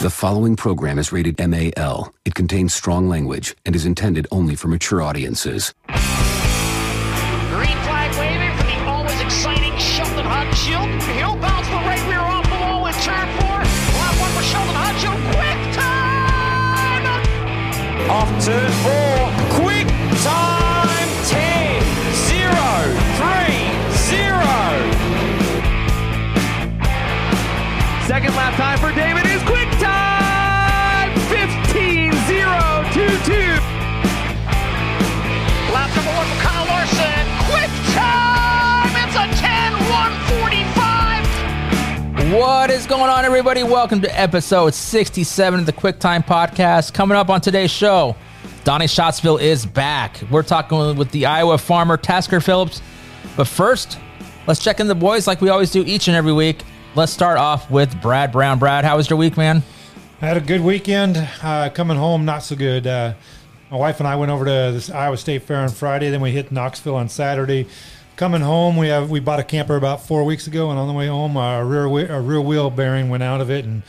The following program is rated MAL. It contains strong language and is intended only for mature audiences. Green flag waving for the always exciting Sheldon Haudenschild. He'll bounce the right rear off the wall in turn four. Lap one for Sheldon Haudenschild. Quick time! Off turn four. Quick time 10 0 3 0. Second lap time What is going on, everybody? Welcome to episode 67 of the QuickTime Podcast. Coming up on today's show, Donnie Schattsville is back. We're talking with the Iowa farmer Tasker Phillips. But first, let's check in the boys like we always do each and every week. Let's start off with Brad Brown. Brad, how was your week, man? I had a good weekend. Uh, coming home, not so good. Uh, my wife and I went over to this Iowa State Fair on Friday. Then we hit Knoxville on Saturday. Coming home, we have we bought a camper about four weeks ago, and on the way home, our rear whe- our rear wheel bearing went out of it and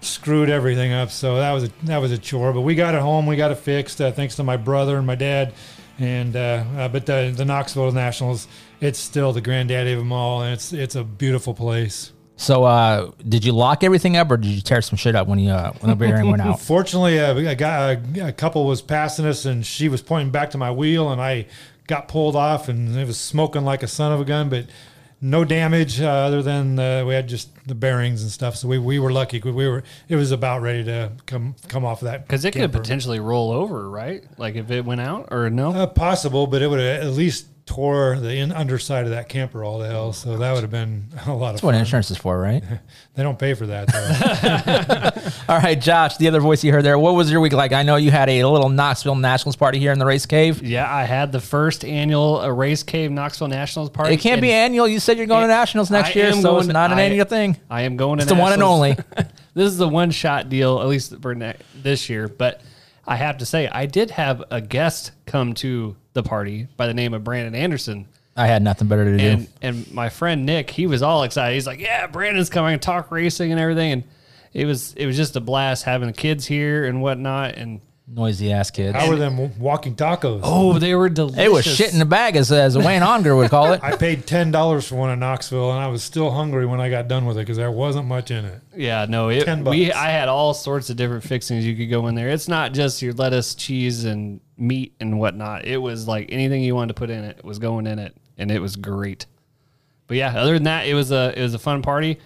screwed everything up. So that was a, that was a chore. But we got it home. We got it fixed uh, thanks to my brother and my dad. And uh, uh, but the the Knoxville Nationals, it's still the granddaddy of them all, and it's it's a beautiful place. So, uh, did you lock everything up or did you tear some shit up when you uh, when the bearing went out? Fortunately, uh, a, guy, a, a couple was passing us, and she was pointing back to my wheel, and I got pulled off, and it was smoking like a son of a gun, but no damage uh, other than uh, we had just the bearings and stuff. So we, we were lucky. We were it was about ready to come come off of that Because it could potentially roll over, right? Like if it went out or no? Uh, possible, but it would at least tore the in, underside of that camper all to hell. So that would have been a lot of That's what insurance is for, right? They don't pay for that. All right, Josh, the other voice you heard there. What was your week like? I know you had a little Knoxville Nationals party here in the race cave. yeah, I had the first annual uh, Race Cave Knoxville Nationals party. It can't be annual. You said you're going to Nationals next I year, so going it's not an I- annual thing. I am going to It's the one and only. this is the one shot deal, at least for ne- this year. But I have to say, I did have a guest come to the party by the name of Brandon Anderson. I had nothing better to do. And and my friend Nick, he was all excited. He's like, "Yeah, Brandon's coming, and talk racing and everything." And it was it was just a blast having the kids here and whatnot. And Noisy ass kids. How were them walking tacos? oh, they were delicious. It was shit in the bag, as, as Wayne Onger would call it. I paid ten dollars for one in Knoxville, and I was still hungry when I got done with it because there wasn't much in it. Yeah, no, it, 10 we. I had all sorts of different fixings you could go in there. It's not just your lettuce, cheese, and meat and whatnot. It was like anything you wanted to put in it was going in it, and it was great. But yeah, other than that, it was a it was a fun party.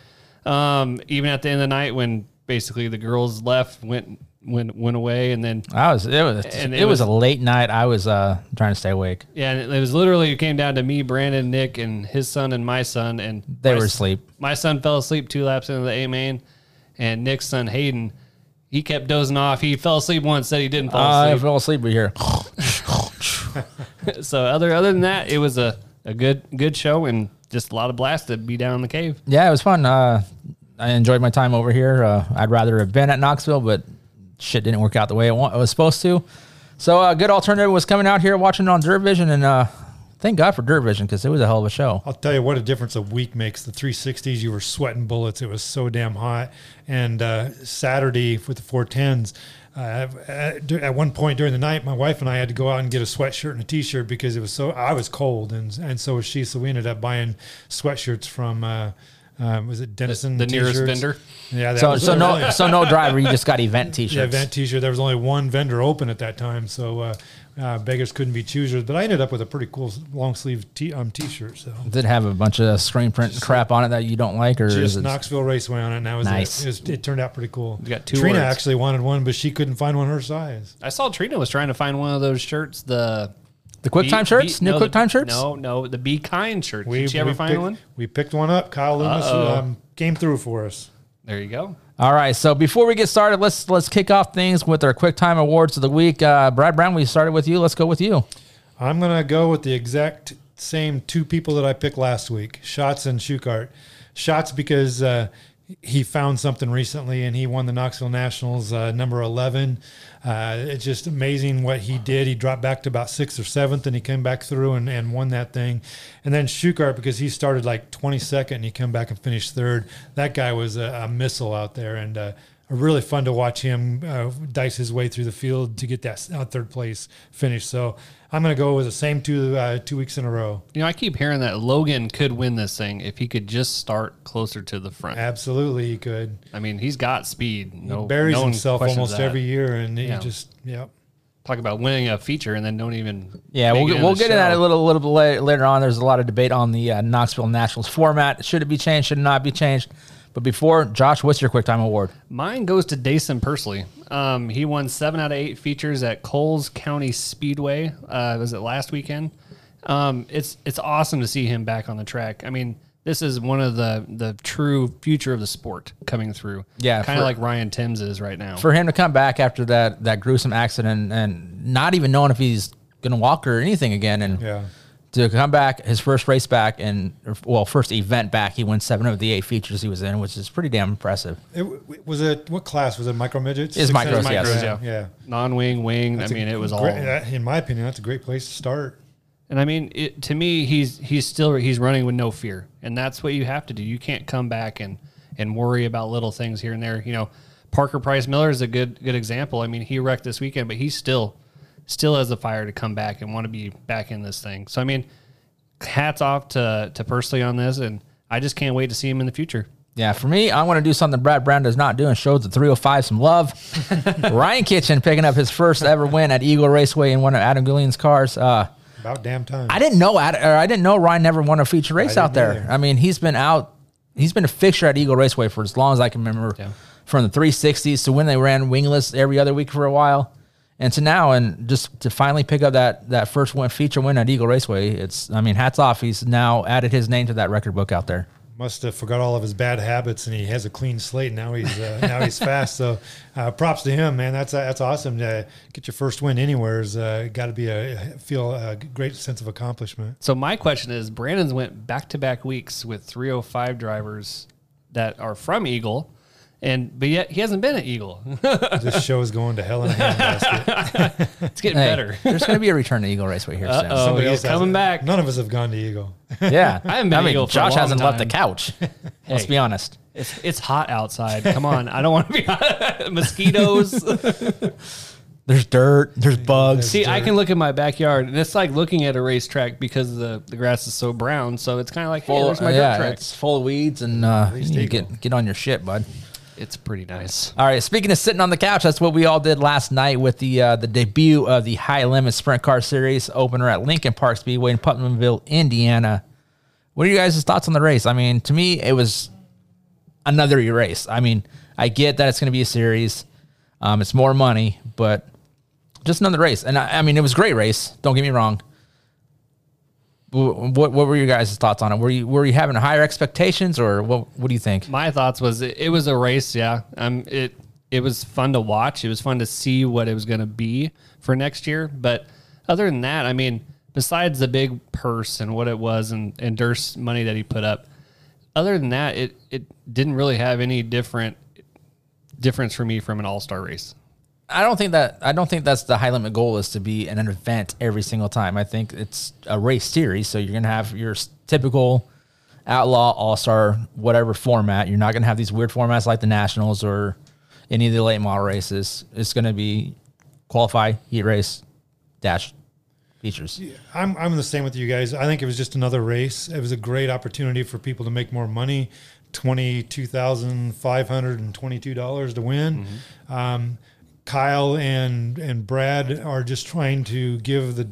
Um, even at the end of the night, when basically the girls left, went went went away, and then I was it was And it, it was, was- a late night. I was uh, trying to stay awake. yeah, and it was literally it came down to me, Brandon, Nick, and his son and my son, and They were asleep. My son fell asleep two laps into the A main, and Nick's son Hayden, he kept dozing off. He fell asleep once, said he didn't fall I asleep. fell asleep here. so other other than that, it was a, a good good show and just a lot of blast to be down in the cave. Yeah, it was fun. Uh, I enjoyed my time over here. Uh, I'd rather have been at Knoxville, but shit didn't work out the way it, wa- it was supposed to. So a good alternative was coming out here watching it on Dirt Vision, and uh, thank God for Dirt Vision because it was a hell of a show. I'll tell you what a difference a week makes. The 360s, you were sweating bullets. It was so damn hot. And uh, Saturday with the 410s, uh, at, at one point during the night, my wife and I had to go out and get a sweatshirt and a t-shirt because it was so I was cold and and so was she. So we ended up buying sweatshirts from uh, uh, was it Denison? the nearest vendor? Yeah, that So was so no so no driver. You just got event T-shirts. yeah, event T-shirt. There was only one vendor open at that time, so uh, uh, beggars couldn't be choosers. But I ended up with a pretty cool long sleeve t- um, T-shirt. So Did it have a bunch of screen print crap on it that you don't like, or just it Knoxville Raceway on it. And that was Nice. it. It, was, it turned out pretty cool. You got two Trina words. actually wanted one, but she couldn't find one her size. I saw Trina was trying to find one of those shirts. The the quick time shirts? Be- New no, quick the- time shirts? No, no, the Be Kind shirt. Did she ever we find picked, one? We picked one up. Kyle Loomis um, came through for us. There you go. All right. So before we get started, let's let's kick off things with our quick time awards of the week. Uh, Brad Brown, we started with you. Let's go with you. I'm gonna go with the exact same two people that I picked last week, Schatz and Schuchart. Schatz because uh, he found something recently and he won the Knoxville Nationals uh, number 11. Uh, it's just amazing what he did. He dropped back to about sixth or seventh and he came back through and, and won that thing. And then Schuchart because he started like 22nd and he came back and finished third. That guy was a, a missile out there and uh, really fun to watch him uh, dice his way through the field to get that uh, third place finish. So I'm going to go with the same two uh, two weeks in a row. You know, I keep hearing that Logan could win this thing if he could just start closer to the front. Absolutely, he could. I mean, he's got speed. No, he buries no himself almost that. every year, and Yeah. he just yeah. Talk about winning a feature and then don't even. Yeah, we'll, we'll the get into that a show. little, little bit later, later on. There's a lot of debate on the uh, Knoxville Nationals format. Should it be changed? Should it not be changed? But before, Josh, what's your quick time award? Mine goes to Daison Pursley. Um, he won seven out of eight features at Coles County Speedway. Uh, was it last weekend? Um, it's it's awesome to see him back on the track. I mean, this is one of the the true future of the sport coming through. Yeah, kind of like Ryan Timms is right now. For him to come back after that that gruesome accident and not even knowing if he's going to walk or anything again, and Yeah. To come back, his first race back and well, first event back, he wins seven of the eight features he was in, which is pretty damn impressive. It, was it what class was it? Micro midgets. It's Six micros, yes. yeah. yeah. non-wing, wing. That's I a mean, it was all. great- that- in my opinion, that's a great place to start. And I mean, it, to me, he's he's still he's running with no fear, and that's what you have to do. You can't come back and and worry about little things here and there. You know, Parker Price Miller is a good good example. I mean, he wrecked this weekend, but he's still still has the fire to come back and want to be back in this thing. So I mean, hats off to to Pursley on this, and I just can't wait to see him in the future. Yeah, for me, I want to do something Brad Brown does not do and shows the 305 some love. Ryan Kitchen picking up his first ever win at Eagle Raceway in one of Adam Goulian's cars. Uh, About damn time. I didn't know Ad- or I didn't know Ryan never won a feature race out there. either. I mean, he's been out, he's been a fixture at Eagle Raceway for as long as I can remember. Yeah. From the 360s to when they ran wingless every other week for a while, and to now, and just to finally pick up that that first win feature win at Eagle Raceway. It's I mean, hats off. He's now added his name to that record book out there. Must have forgot all of his bad habits, and he has a clean slate. Now he's uh, now he's fast. So, uh, props to him, man. That's that's awesome. To get your first win anywhere is uh, got to be a feel a great sense of accomplishment. So my question is, Brandon's went back to back weeks with 305 drivers that are from Eagle, and but yet he hasn't been at Eagle. This show is going to hell in a handbasket. it's getting Hey, better. there's going to be a return to Eagle Raceway here soon. Uh-oh. Somebody Oh, he's else coming back. None of us have gone to Eagle. Yeah, I haven't been I mean, Eagle for a Josh long hasn't left the time. couch. Let's be honest. It's it's hot outside. Come on, I don't want to be mosquitoes. There's dirt. There's bugs. See, I can look at my backyard, and it's like looking at a racetrack because the, the grass is so brown. So it's kind of like, hey, Full, there's my yeah, dirt track. it's full of weeds, and uh, least you Eagle. get get on your shit, bud. It's pretty nice. All right. Speaking of sitting on the couch, that's what we all did last night with the uh, the debut of the High Limit Sprint Car Series opener at Lincoln Park Speedway in Putnamville, Indiana. What are you guys' thoughts on the race? I mean, to me, it was another race. I mean, I get that it's going to be a series. Um, it's more money, but just another race. And I, I mean, it was a great race. Don't get me wrong. Wh- What what were your guys' thoughts on it? Were you were you having higher expectations, or what? What do you think? My thoughts was it, it was a race. Yeah, um, it it was fun to watch. It was fun to see what it was going to be for next year. But other than that, I mean, besides the big purse and what it was and and Durst's money that he put up, other than that, it it didn't really have any different difference for me from an all star race. I don't think that I don't think that's the high limit goal is to be an event every single time. I think it's a race series, so you're gonna have your typical outlaw, all star, whatever format. You're not gonna have these weird formats like the nationals or any of the late model races. It's gonna be qualify, heat race, dash features. I'm I'm the same with you guys. I think it was just another race. It was a great opportunity for people to make more money. Twenty two thousand five hundred and twenty two dollars to win. Um, Kyle and and Brad are just trying to give the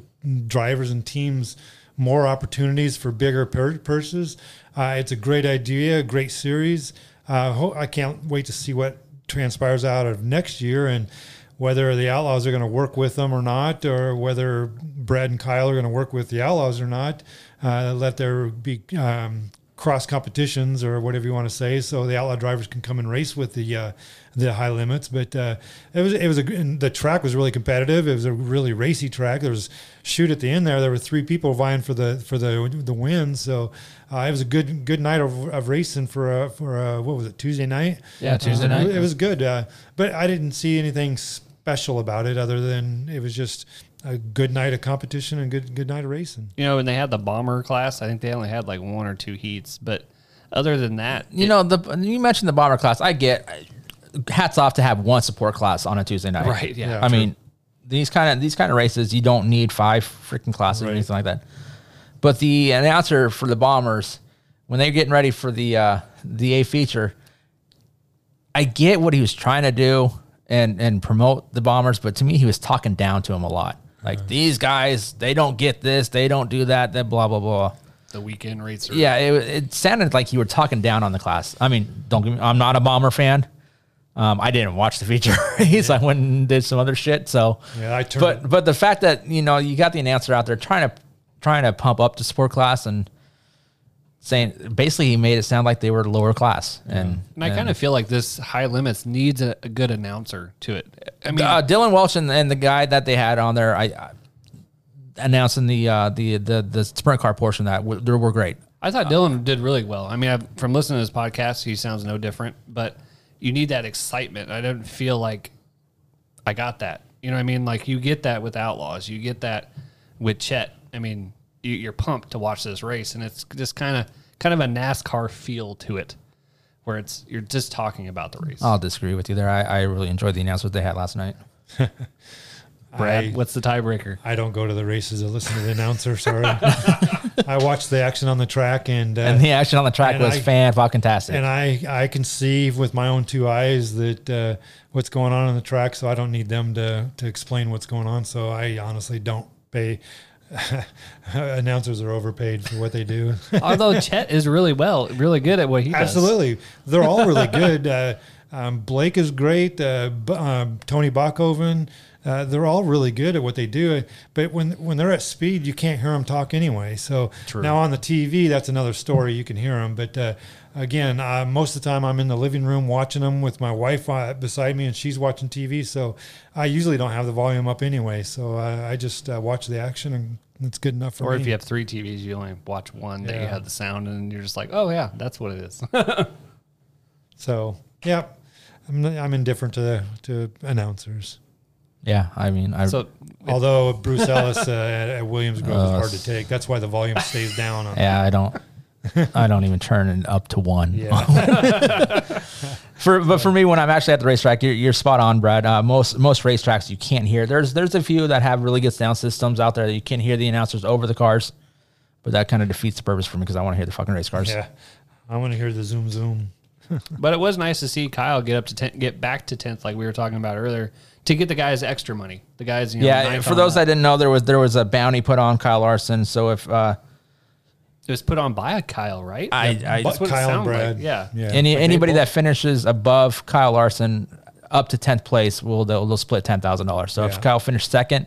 drivers and teams more opportunities for bigger pur- purses. Uh, it's a great idea, a great series. Uh, ho- I can't wait to see what transpires out of next year and whether the Outlaws are going to work with them or not, or whether Brad and Kyle are going to work with the Outlaws or not. Uh, let there be um, cross competitions or whatever you want to say, so the Outlaw drivers can come and race with the uh, the high limits. But uh, it was it was a and the track was really competitive. It was a really racy track. There was shoot at the end there. There were three people vying for the for the the win. So uh, it was a good good night of, of racing for a, for a, what was it Tuesday night? Yeah, Tuesday Uh, night. It was good, uh, but I didn't see anything special about it other than it was just a good night of competition and good good night of racing. You know, when they had the bomber class, I think they only had like one or two heats, but other than that, You know, the you mentioned the bomber class. I get hats off to have one support class on a Tuesday night. Right, yeah. Yeah, I mean, these kind of these kind of races, you don't need five freaking classes or anything like that. But the announcer for the Bombers, when they're getting ready for the uh, the A feature, I get what he was trying to do and and promote the Bombers, but to me, he was talking down to him a lot. Like these guys, they don't get this, they don't do that, that blah blah blah. The weekend racer. Yeah, it, it sounded like you were talking down on the class. I mean, don't get me, I'm not a bomber fan. Um, I didn't watch the feature race. I went and did some other shit. So, Yeah, I turned- but but the fact that you know you got the announcer out there trying to trying to pump up the sport class and saying basically he made it sound like they were lower class and And I kind of feel like this high limits needs a, a good announcer to it. I mean, uh, Dylan Welch and, and the guy that they had on there, I, I announcing the uh, the the the sprint car portion of that w- they were great. I thought Dylan did really well. I mean, I, from listening to his podcast, he sounds no different, but you need that excitement. I don't feel like I got that. You know what I mean? Like you get that with Outlaws, you get that with Chet. I mean, you, you're pumped to watch this race, and it's just kind of kind of a NASCAR feel to it, where it's you're just talking about the race. I'll disagree with you there. I, I really enjoyed the announcement they had last night. Brad, I- what's the tiebreaker? I don't go to the races to listen to the announcer. Sorry, I watch the action on the track, and uh, And the action on the track was I- fan fucking tastic. and I I can see with my own two eyes that uh, what's going on on the track, so I don't need them to to explain what's going on. So I honestly don't pay. announcers are overpaid for what they do. Although Chet is really well, really good at what he does. Absolutely, they're all really good. Uh, um, Blake is great. Uh, B- um, Tony Bachhoven, uh, they're all really good at what they do. But when when they're at speed, you can't hear them talk anyway. So now on the TV, that's another story. You can hear them. But uh, again, uh, most of the time I'm in the living room watching them with my wife uh, beside me, and she's watching TV. So I usually don't have the volume up anyway. So I just uh, watch the action, and it's good enough for Or me. Or if you have three TVs, you only watch one that you have the sound, and you're just like, oh yeah, that's what it is. so yeah, I'm I'm indifferent to to announcers. Yeah, I mean, I so Although Bruce Ellis uh, at, at Williams Grove is Uh, hard to take. That's why the volume stays down. On yeah, I don't, I don't even turn it up to one. Yeah. For but for me, when I'm actually at the racetrack, you're, you're spot on, Brad. Uh, most most racetracks you can't hear. There's there's a few that have really good sound systems out there that you can hear the announcers over the cars, but that kind of defeats the purpose for me because I want to hear the fucking race cars. yeah. I want to hear the zoom zoom. But it was nice to see Kyle get up to 10, get back to tenth, like we were talking about earlier, to get the guys extra money. The guys, you know, Yeah, for those that. that didn't know, there was there was a bounty put on Kyle Larson. So if uh, it was put on by a Kyle, right? I, I That's what it Kyle and sounded like, yeah. Yeah. any Like anybody that finishes above Kyle Larson up to tenth place will they'll, they'll split ten thousand dollars. So Yeah. if Kyle finished second,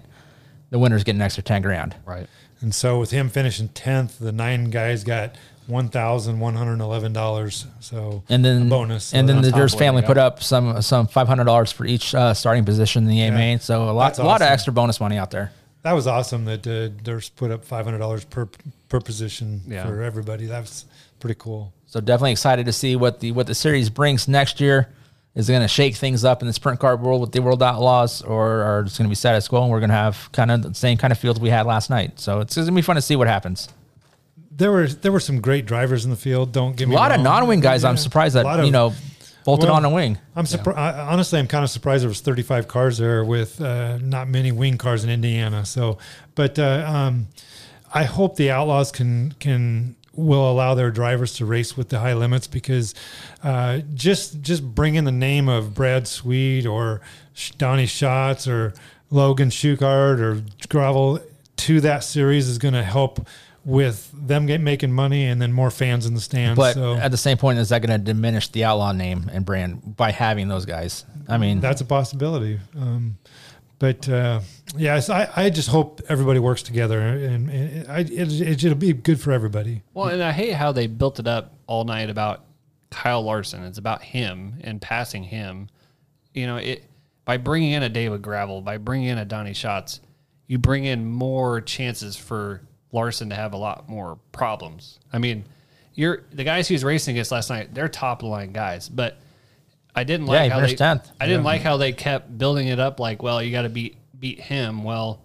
the winner's getting an extra ten grand. right. and so with him finishing tenth, the nine guys got one thousand one hundred eleven dollars. So And then a bonus. So and then the that's- Durs top of what family they put up some some five hundred dollars for each uh, starting position in the A Yeah. main. So a lot That's a lot of extra bonus money out there. that was awesome that uh, Durst put up five hundred dollars per per position Yeah. for everybody. That's pretty cool. So definitely excited to see what the what the series brings next year. Is it going to shake things up in the sprint car world with the World Outlaws, or are it's going to be status quo and we're going to have kind of the same kind of fields we had last night? So it's going to be fun to see what happens. There were there were some great drivers in the field. Don't get me A lot of non-wing guys. I'm surprised that of- you know bolted Well, on a wing. I'm surprised. Honestly, I'm kind of surprised there was 35 cars there with uh, not many wing cars in Indiana. So, but uh, um, I hope the Outlaws can can will allow their drivers to race with the high limits because uh, just just bringing the name of Brad Sweet or Donnie Schatz or Logan Schuchart or Gravel to that series is going to help with them get making money and then more fans in the stands. But so at the same point, is that going to diminish the Outlaw name and brand by having those guys? I mean, that's a possibility. Um, but uh, yes, I, I just hope everybody works together, and, and I, it, it'll be good for everybody. Well, and I hate how they built it up all night about Kyle Larson. It's about him and passing him. You know, it by bringing in a David Gravel, by bringing in a Donnie Schatz, you bring in more chances for Larson to have a lot more problems. I mean, you're the guys he was racing against last night. They're top line guys, but I didn't like he how they. 10th. I didn't like how they kept building it up like, well, you got to beat beat him. Well,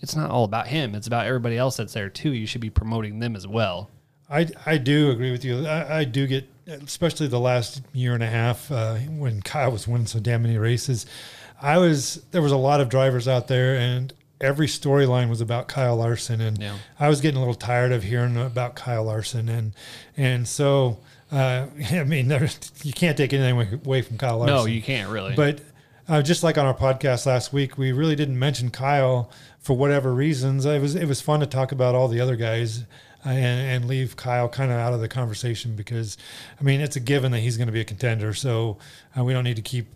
it's not all about him. It's about everybody else that's there too. You should be promoting them as well. I, I do agree with you. I, I do get especially the last year and a half uh, when Kyle was winning so damn many races, I was there was a lot of drivers out there, and every storyline was about Kyle Larson, and Yeah. I was getting a little tired of hearing about Kyle Larson, and and so uh, I mean, there, you can't take anything away- from Kyle Larson. No, you can't really. But uh, just like on our podcast last week, we really didn't mention Kyle for whatever reasons. It was it was fun to talk about all the other guys. Uh, and, and leave Kyle kind of out of the conversation because, I mean, it's a given that he's going to be a contender. So uh, we don't need to keep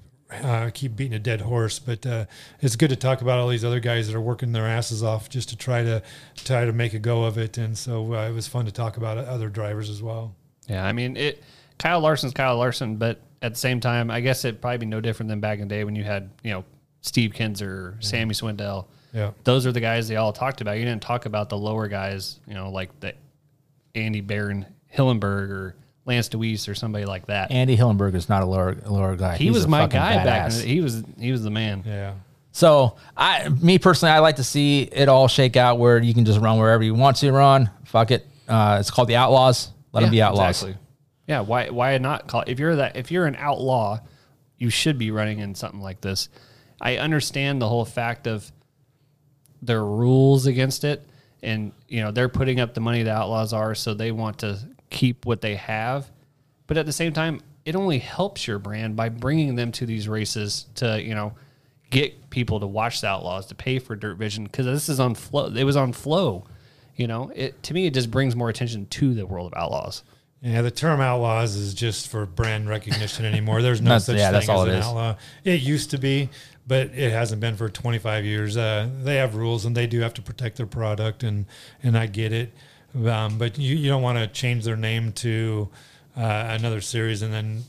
uh, keep beating a dead horse. But uh, it's good to talk about all these other guys that are working their asses off just to try to try to make a go of it. And so uh, it was fun to talk about other drivers as well. Yeah, I mean it. Kyle Larson's Kyle Larson, but at the same time, I guess it'd probably be no different than back in the day when you had you know Steve Kinser, Sammy Swindell. Yeah. Those are the guys they all talked about. You didn't talk about the lower guys, you know, like the Andy Barron, Hillenburg, or Lance Dewease, or somebody like that. Andy Hillenburg is not a lower lower guy. he He's was a my fucking guy back. In the, he was he was the man. Yeah. So I, me personally, I like to see it all shake out where you can just run wherever you want to run. Fuck it. Uh, it's called the Outlaws. Let them be outlaws. Exactly. Yeah. Why why not call if you're that if you're an outlaw, you should be running in something like this. I understand the whole fact of there are rules against it, and you know they're putting up the money the outlaws are, so they want to keep what they have. But at the same time, it only helps your brand by bringing them to these races to you know get people to watch the outlaws to pay for Dirt Vision because this is on flow. It was on flow. You know, it to me it just brings more attention to the world of outlaws. Yeah, the term outlaws is just for brand recognition anymore. There's no That's- such yeah, thing that's as all an it is. outlaw. It used to be, but it hasn't been for 25 years. Uh, they have rules and they do have to protect their product, and and I get it. Um, but you, you don't want to change their name to uh, another series, and then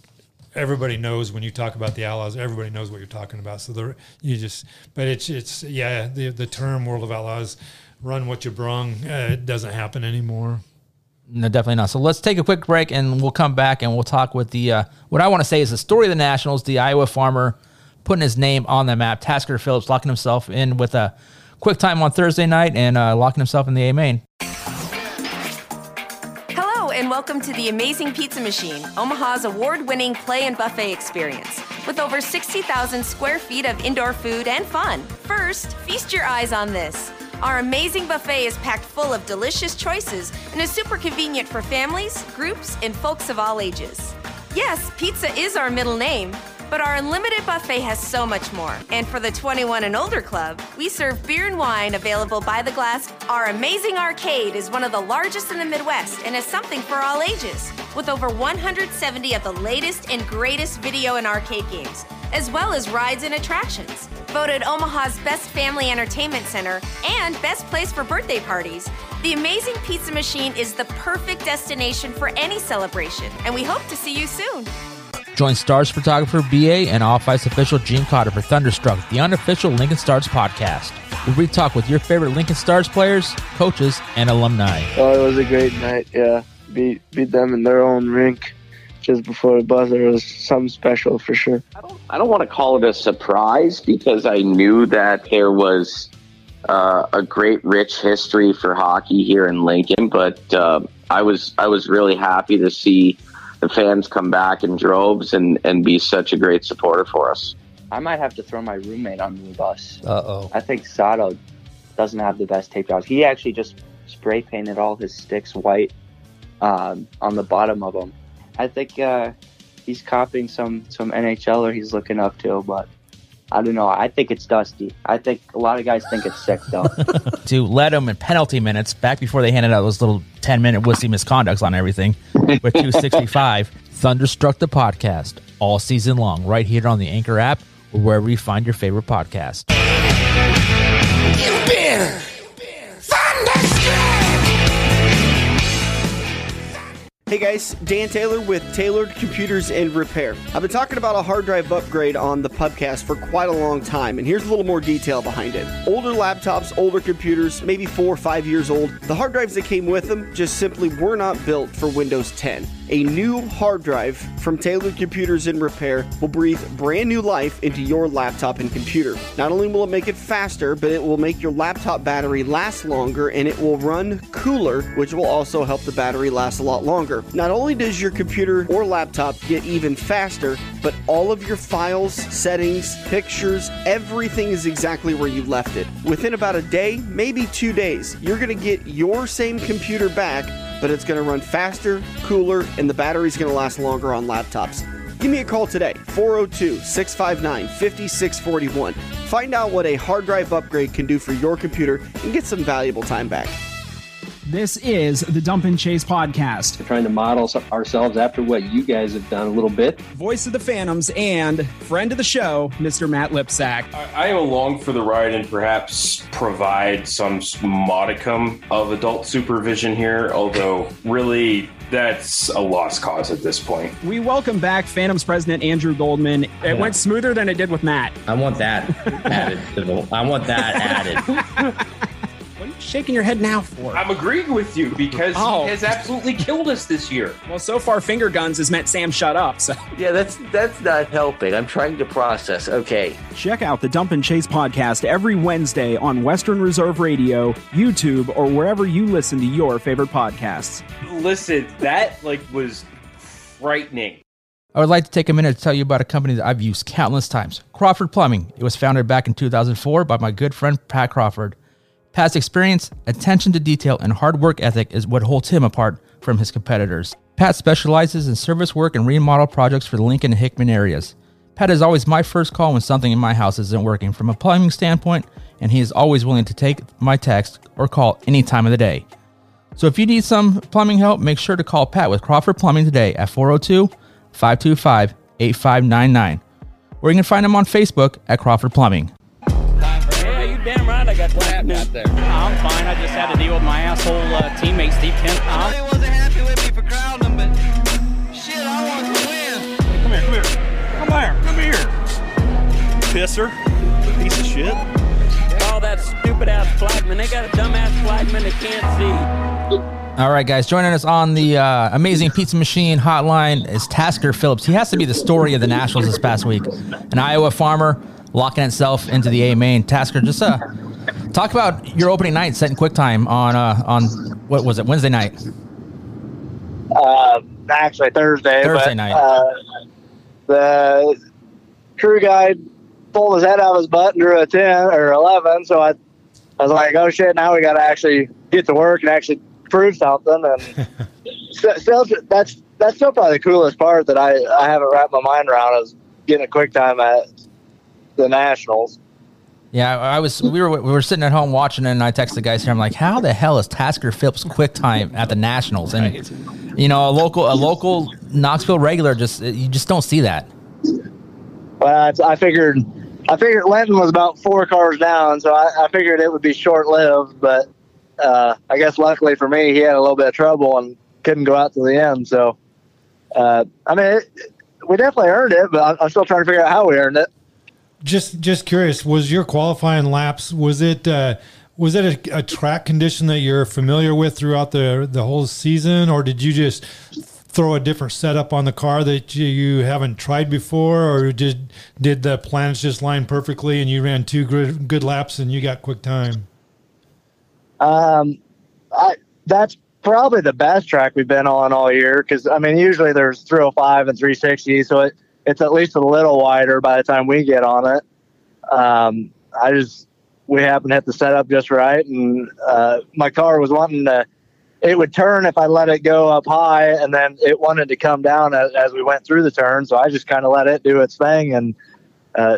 everybody knows when you talk about the outlaws. Everybody knows what you're talking about. So the you just, but it's it's yeah. The the term World of Outlaws, run what you brung. Uh, it doesn't happen anymore. No, definitely not. So let's take a quick break and we'll come back and we'll talk with the uh, what I want to say is the story of the Nationals, the Iowa farmer putting his name on the map, Tasker Phillips locking himself in with a quick time on Thursday night and uh, locking himself in the A main. And welcome to the Amazing Pizza Machine, Omaha's award winning play and buffet experience. With over 60,000 square feet of indoor food and fun. First, feast your eyes on this. Our amazing buffet is packed full of delicious choices and is super convenient for families, groups, and folks of all ages. Yes, pizza is our middle name, but our unlimited buffet has so much more. And for the 21 and older club, we serve beer and wine available by the glass. Our amazing arcade is one of the largest in the Midwest and is something for all ages, with over 170 of the latest and greatest video and arcade games, as well as rides and attractions. Voted Omaha's best family entertainment center and best place for birthday parties, the Amazing Pizza Machine is the perfect destination for any celebration, and we hope to see you soon. Join Stars photographer BA and Off Ice official Gene Cotter for Thunderstruck, the unofficial Lincoln Stars podcast, where we talk with your favorite Lincoln Stars players, coaches, and alumni. Oh, it was a great night. Yeah, beat beat them in their own rink just before the buzzer was something special for sure. I don't want to call it a surprise because I knew that there was uh, a great, rich history for hockey here in Lincoln. But uh, I was I was really happy to see the fans come back in droves and, and be such a great supporter for us. I might have to throw my roommate under the bus. Uh oh. I think Sato doesn't have the best tape jobs. He actually just spray painted all his sticks white um, on the bottom of them. I think uh, he's copying some some NHLer he's looking up to, but I don't know. I think it's dusty. I think a lot of guys think it's sick though. to let them in penalty minutes back before they handed out those little 10 minute wussy misconducts on everything with 265 thunderstruck the podcast all season long right here on the anchor app or wherever you find your favorite podcast Hey guys, Dan Taylor with Tailored Computers and Repair. I've been talking about a hard drive upgrade on the pubcast for quite a long time, and here's a little more detail behind it. Older laptops, older computers, maybe four or five years old, the hard drives that came with them just simply were not built for Windows 10. A new hard drive from Tailored Computers in Repair will breathe brand new life into your laptop and computer. Not only will it make it faster, but it will make your laptop battery last longer and it will run cooler, which will also help the battery last a lot longer. Not only does your computer or laptop get even faster, but all of your files, settings, pictures, everything is exactly where you left it. Within about a day, maybe two days, you're going to get your same computer back but it's going to run faster, cooler, and the battery's going to last longer on laptops. Give me a call today, 402 659 5641. Find out what a hard drive upgrade can do for your computer and get some valuable time back. This is the Dump and Chase podcast. We're trying to model ourselves after what you guys have done a little bit. Voice of the Phantoms and friend of the show, Mr. Matt Lipsack. I am along for the ride and perhaps provide some modicum of adult supervision here, although really that's a lost cause at this point. We welcome back Phantoms president Andrew Goldman. It yeah. went smoother than it did with Matt. I want that added. I want that added. shaking your head now for? I'm agreeing with you because oh. he has absolutely killed us this year. Well, so far, finger guns has meant Sam shut up. So yeah, that's that's not helping. I'm trying to process. Okay. Check out the Dump and Chase podcast every Wednesday on Western Reserve Radio, YouTube, or wherever you listen to your favorite podcasts. Listen, that like was frightening. I would like to take a minute to tell you about a company that I've used countless times Crawford Plumbing. It was founded back in 2004 by my good friend Pat Crawford. Past experience, attention to detail, and hard work ethic is what holds him apart from his competitors. Pat specializes in service work and remodel projects for the Lincoln and Hickman areas. Pat is always my first call when something in my house isn't working from a plumbing standpoint, and he is always willing to take my text or call any time of the day. So if you need some plumbing help, make sure to call Pat with Crawford Plumbing today at 402 525 8599, or you can find him on Facebook at Crawford Plumbing damn right out there? I'm fine. I just had to deal with my asshole uh, teammate Steve Kent. Uh, he wasn't happy with me for crowding him, but shit, I wanted to win. Hey, come here, come here. Come here, come here. Pisser. Piece of shit. All that stupid ass flagman. They got a dumbass flagman that can't see. All right, guys, joining us on the uh, amazing pizza machine hotline is Tasker Phillips. He has to be the story of the Nationals this past week. An Iowa farmer locking itself into the A main. Tasker, just uh, talk about your opening night setting QuickTime on uh, on what was it Wednesday night? Uh, actually Thursday. Thursday but, night. Uh, the crew guy pulled his head out of his butt and drew a ten or eleven. So I, I was like, oh shit! Now we got to actually get to work and actually prove something. And still, that's that's still probably the coolest part that I I haven't wrapped my mind around is getting a QuickTime at the Nationals. Yeah, I was. We were we were sitting at home watching it, and I texted the guys here. I'm like, "How the hell is Tasker Phillips quick time at the Nationals?" And right. you know, a local a local Knoxville regular just you just don't see that. Well, I figured I figured Linton was about four cars down, so I, I figured it would be short lived. But uh, I guess luckily for me, he had a little bit of trouble and couldn't go out to the end. So, uh, I mean, it, we definitely earned it, but I'm still trying to figure out how we earned it. Just just curious, was your qualifying laps was it uh, was it a, a, track condition that you're familiar with throughout the the whole season, or did you just throw a different setup on the car that you, you haven't tried before, or did did the planets just line perfectly and you ran two good, good laps and you got quick time? Um, I that's probably the best track we've been on all year because I mean usually there's 305 and 360, so it it's at least a little wider by the time we get on it. Um, I just we happened to hit the setup just right, and uh, my car was wanting to. It would turn if I let it go up high, and then it wanted to come down as, as we went through the turn. So I just kind of let it do its thing, and uh,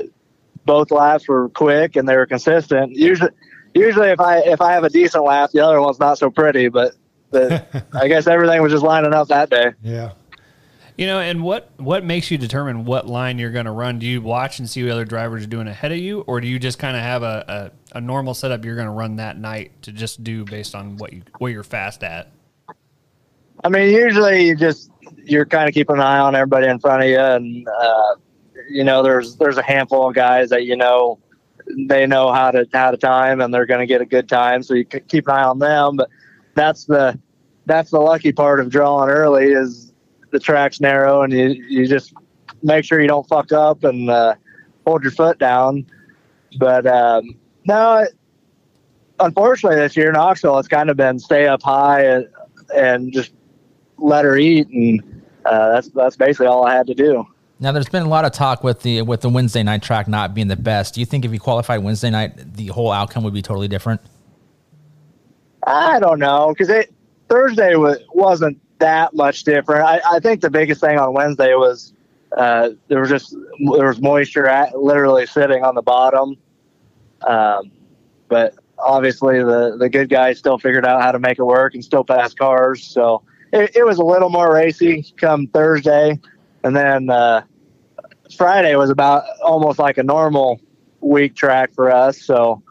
both laps were quick and they were consistent. Usually, usually if I if I have a decent lap, the other one's not so pretty, but. but I guess everything was just lining up that day. Yeah. You know, and what what makes you determine what line you're going to run? Do you watch and see what other drivers are doing ahead of you, or do you just kind of have a, a, a normal setup you're going to run that night to just do based on what you what you're fast at? I mean, usually you just you're kind of keeping an eye on everybody in front of you, and uh, you know, there's there's a handful of guys that you know they know how to how to time, and they're going to get a good time, so you keep an eye on them. But that's the that's the lucky part of drawing early is the track's narrow and you you just make sure you don't fuck up and uh, hold your foot down. But um, no, it, unfortunately, this year in Knoxville, it's kind of been stay up high and, and just let her eat, and uh, that's that's basically all I had to do. Now, there's been a lot of talk with the with the Wednesday night track not being the best. Do you think if you qualified Wednesday night, the whole outcome would be totally different? I don't know because it Thursday was, wasn't that much different. I, I think the biggest thing on Wednesday was uh, there was just there was moisture at, literally sitting on the bottom. Um, but obviously the the good guys still figured out how to make it work and still pass cars. So it, it was a little more racy come Thursday, and then uh, Friday was about almost like a normal week track for us. So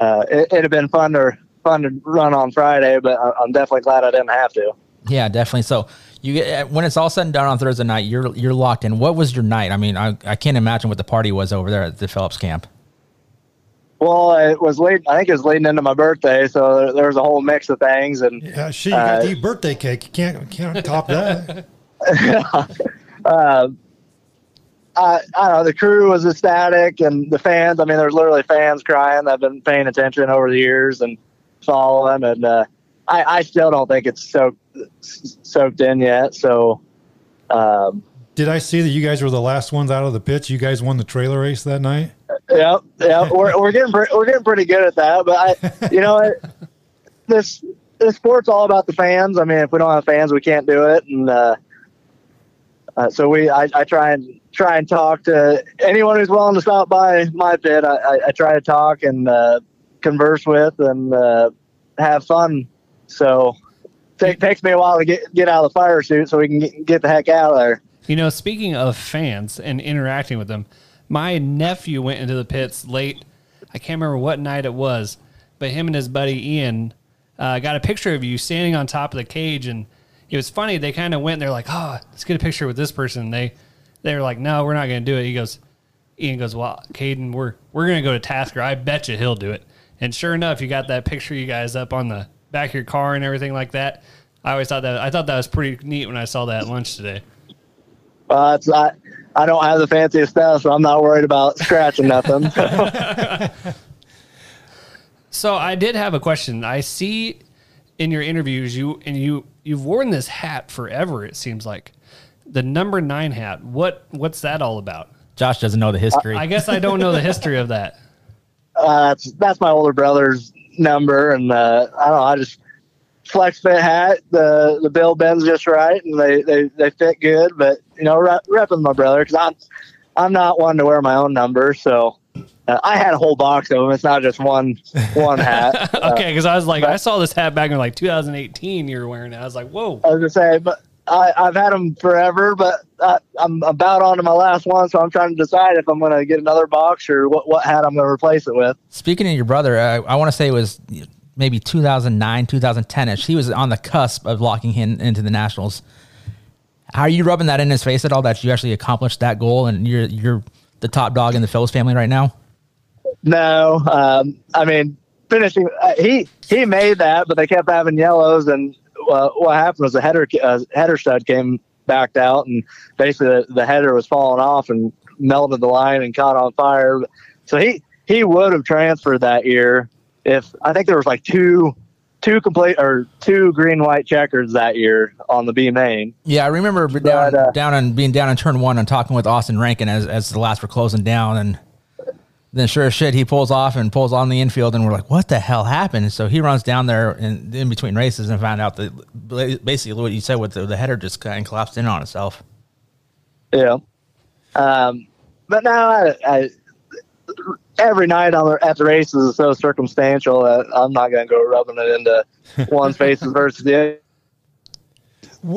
uh, it, it'd been fun to fun to run on Friday, but I'm definitely glad I didn't have to. Yeah, definitely. So you get when it's all said and done on Thursday night, you're you're locked in. What was your night? I mean, I, I can't imagine what the party was over there at the Phillips camp. Well, it was late. I think it was leading into my birthday, so there, there was a whole mix of things. And Yeah, shit, you got uh, to eat birthday cake. You can't can't top that. uh, I, I don't know. The crew was ecstatic, and the fans. I mean, there's literally fans crying. I've been paying attention over the years and following, and uh, I, I still don't think it's soaked soaked in yet. So, um, Did I see that you guys were the last ones out of the pits? You guys won the trailer race that night. Yep, yep. We're we're getting we're getting pretty good at that. But I, you know, it, this this sport's all about the fans. I mean, if we don't have fans, we can't do it. And uh, uh, so we, I, I try and try and talk to anyone who's willing to stop by my pit. I, I, I try to talk and uh, converse with and uh, have fun. So it takes me a while to get get out of the fire suit so we can get, get the heck out of there. You know, speaking of fans and interacting with them, my nephew went into the pits late. I can't remember what night it was, but him and his buddy Ian uh, got a picture of you standing on top of the cage, and it was funny. They kind of went. They're like, "Oh, let's get a picture with this person." They they were like, "No, we're not going to do it." He goes, Ian goes, "Well, Caden, we're we're going to go to Tasker. I bet you he'll do it." And sure enough, you got that picture you guys up on the back of your car and everything like that. I always thought that I thought that was pretty neat when I saw that at lunch today. Uh, it's not. I don't have the fanciest stuff, so I'm not worried about scratching nothing. So I did have a question. I see in your interviews you and you you've worn this hat forever. It seems like the number nine hat. What what's that all about? Josh doesn't know the history. I, I guess I don't know the history of that. uh, that's that's my older brother's number, and uh, I don't know. I just flex fit hat. The the bill bends just right, and they they, they fit good. But you know, rep, repping my brother because I'm I'm not one to wear my own number, so. Uh, I had a whole box of them. It's not just one one hat. Okay, because I was like, I saw this hat back in like 2018. You were wearing it. I was like, whoa. I was gonna say, but I, I've had them forever, but I, I'm about on to my last one, so I'm trying to decide if I'm gonna get another box or what, what hat I'm gonna replace it with. Speaking of your brother, I, I want to say it was maybe 2009, 2010 ish. He was on the cusp of locking him into the Nationals. How are you rubbing that in his face at all that you actually accomplished that goal and you're you're the top dog in the Phillips family right now? No, um, I mean finishing. Uh, he he made that, but they kept having yellows, and uh, what happened was the header uh, header stud came backed out, and basically the, the header was falling off and melted the line and caught on fire. So he he would have transferred that year if I think there was like two two complete or two green white checkers that year on the B main. Yeah, I remember down down and being down in turn one and talking with Austin Rankin as as the last were closing down, and then sure as shit he pulls off and pulls on the infield, and we're like, what the hell happened? So he runs down there in, in between races and found out that basically what you said with the, the header just kind of collapsed in on itself. Yeah. Um, but now I, I, every night on the, at the races is so circumstantial that I'm not going to go rubbing it into one's faces versus the other.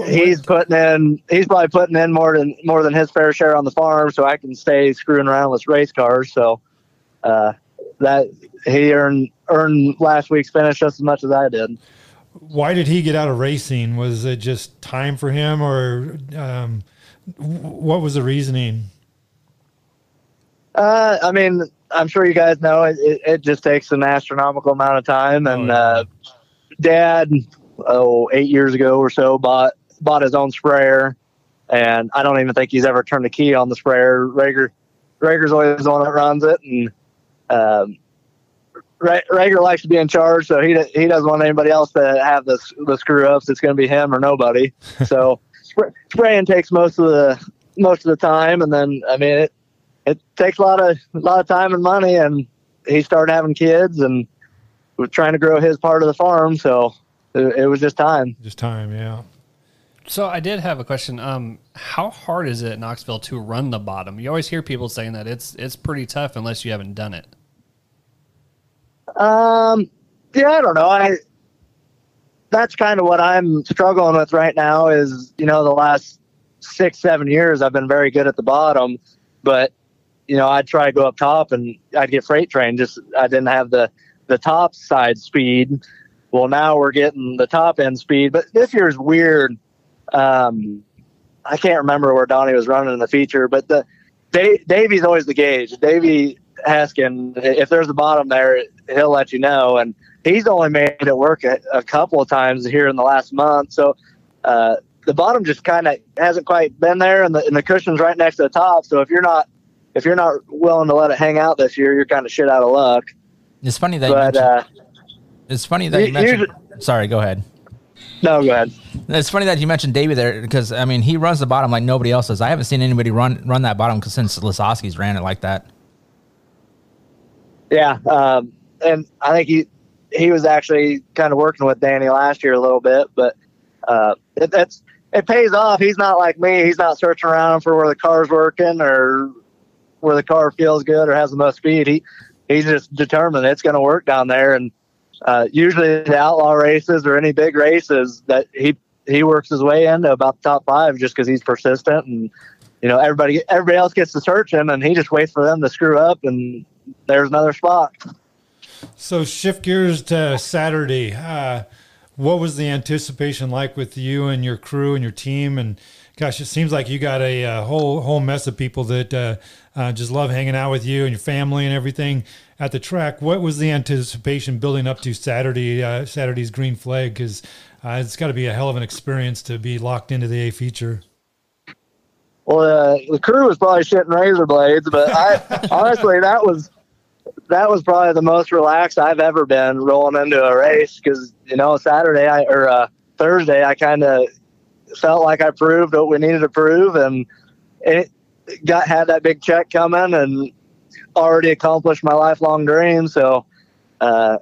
He's putting in. He's probably putting in more than more than his fair share on the farm, so I can stay screwing around with race cars. So uh, that he earned earned last week's finish just as much as I did. Why did he get out of racing? Was it just time for him, or um, what was the reasoning? Uh, I mean, I'm sure you guys know it, it, it just takes an astronomical amount of time. And uh, dad, oh, eight years ago or so, bought bought his own sprayer, and I don't even think he's ever turned a key on the sprayer. Rager, Rager's always the one that runs it, and um, Rager likes to be in charge, so he he doesn't want anybody else to have the the screw ups. It's going to be him or nobody. so spray, spraying takes most of the most of the time, and then I mean it it takes a lot of a lot of time and money, and he started having kids and was trying to grow his part of the farm, so it, it was just time. Just time, yeah. So I did have a question. Um, how hard is it at Knoxville to run the bottom? You always hear people saying that it's it's pretty tough unless you haven't done it. Um, yeah, I don't know. I that's kind of what I'm struggling with right now. Is you know the last six seven years I've been very good at the bottom, but you know I'd try to go up top and I'd get freight train. Just I didn't have the the top side speed. Well, now we're getting the top end speed, but this year's weird. Um, I can't remember where Donnie was running in the feature, but the Dave, Davey's always the gauge. Davey Heskin, if there's a bottom there, he'll let you know. And he's only made it work a, a couple of times here in the last month. So uh, the bottom just kind of hasn't quite been there, and the, and the cushion's right next to the top. So if you're not if you're not willing to let it hang out this year, you're kind of shit out of luck. It's funny that But, you uh, it's funny that you you- mentioned. sorry, go ahead. No, go ahead. It's funny that you mentioned Davey there because I mean he runs the bottom like nobody else does. I haven't seen anybody run run that bottom since Lasoski's ran it like that. Yeah, um, and I think he he was actually kind of working with Danny last year a little bit, but uh, it, that's it pays off. He's not like me. He's not searching around for where the car's working or where the car feels good or has the most speed. He he's just determined it's going to work down there. And uh, usually the outlaw races or any big races that he he works his way into about the top five just because he's persistent and you know everybody everybody else gets to search him and he just waits for them to screw up and there's another spot. So shift gears to Saturday. Uh, what was the anticipation like with you and your crew and your team? And gosh, it seems like you got a, uh whole whole mess of people that uh, uh, just love hanging out with you and your family and everything at the track. What was the anticipation building up to Saturday? Uh, Saturday's green flag because uh, it's got to be a hell of an experience to be locked into the A feature. Well, uh, the crew was probably shitting razor blades, but I honestly that was that was probably the most relaxed I've ever been rolling into a race because you know Saturday I or uh, Thursday I kind of felt like I proved what we needed to prove and it got had that big check coming and already accomplished my lifelong dream. So uh,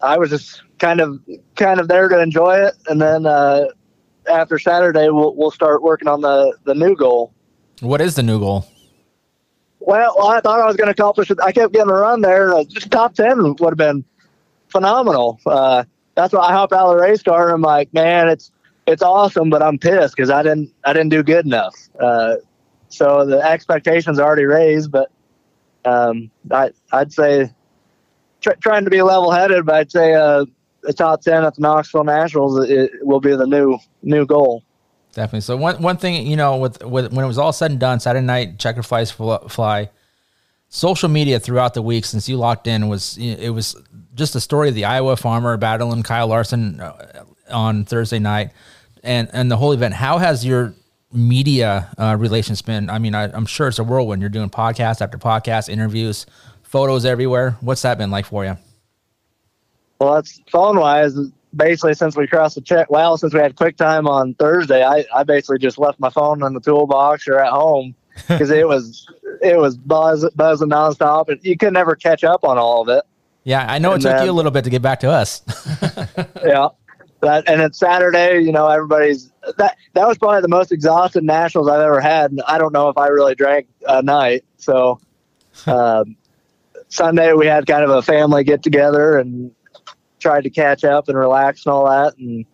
I was just kind of kind of there to enjoy it, and then uh, after Saturday we'll we'll start working on the the new goal. What is the new goal? Well, I thought I was going to accomplish it. I kept getting a run there. uh, Just top ten would have been phenomenal. Uh, that's why I hopped out of the race car and I'm like, man, it's it's awesome, but I'm pissed because I didn't I didn't do good enough. Uh, so the expectations are already raised, but um, I I'd say tr- trying to be level headed, but I'd say uh, the top ten at the Knoxville Nationals it, will be the new new goal. Definitely. So one one thing you know, with, with when it was all said and done, Saturday night checker flies fly. Social media throughout the week since you locked in was it was just a story of the Iowa farmer battling Kyle Larson uh, on Thursday night, and and the whole event. How has your media uh, relations been? I mean, I, I'm sure it's a whirlwind. You're doing podcast after podcast, interviews, photos everywhere. What's that been like for you? Well, that's phone wise. Basically, since we crossed the check, well, since we had quick time on Thursday, I, I basically just left my phone in the toolbox or at home because it was it was buzz, buzzing nonstop, and you could never catch up on all of it. Yeah, I know it took then- you a little bit to get back to us. yeah. That and it's Saturday, you know, everybody's that that was probably the most exhausted nationals I've ever had. And I don't know if I really drank a night. So um, Sunday we had kind of a family get together and tried to catch up and relax and all that. And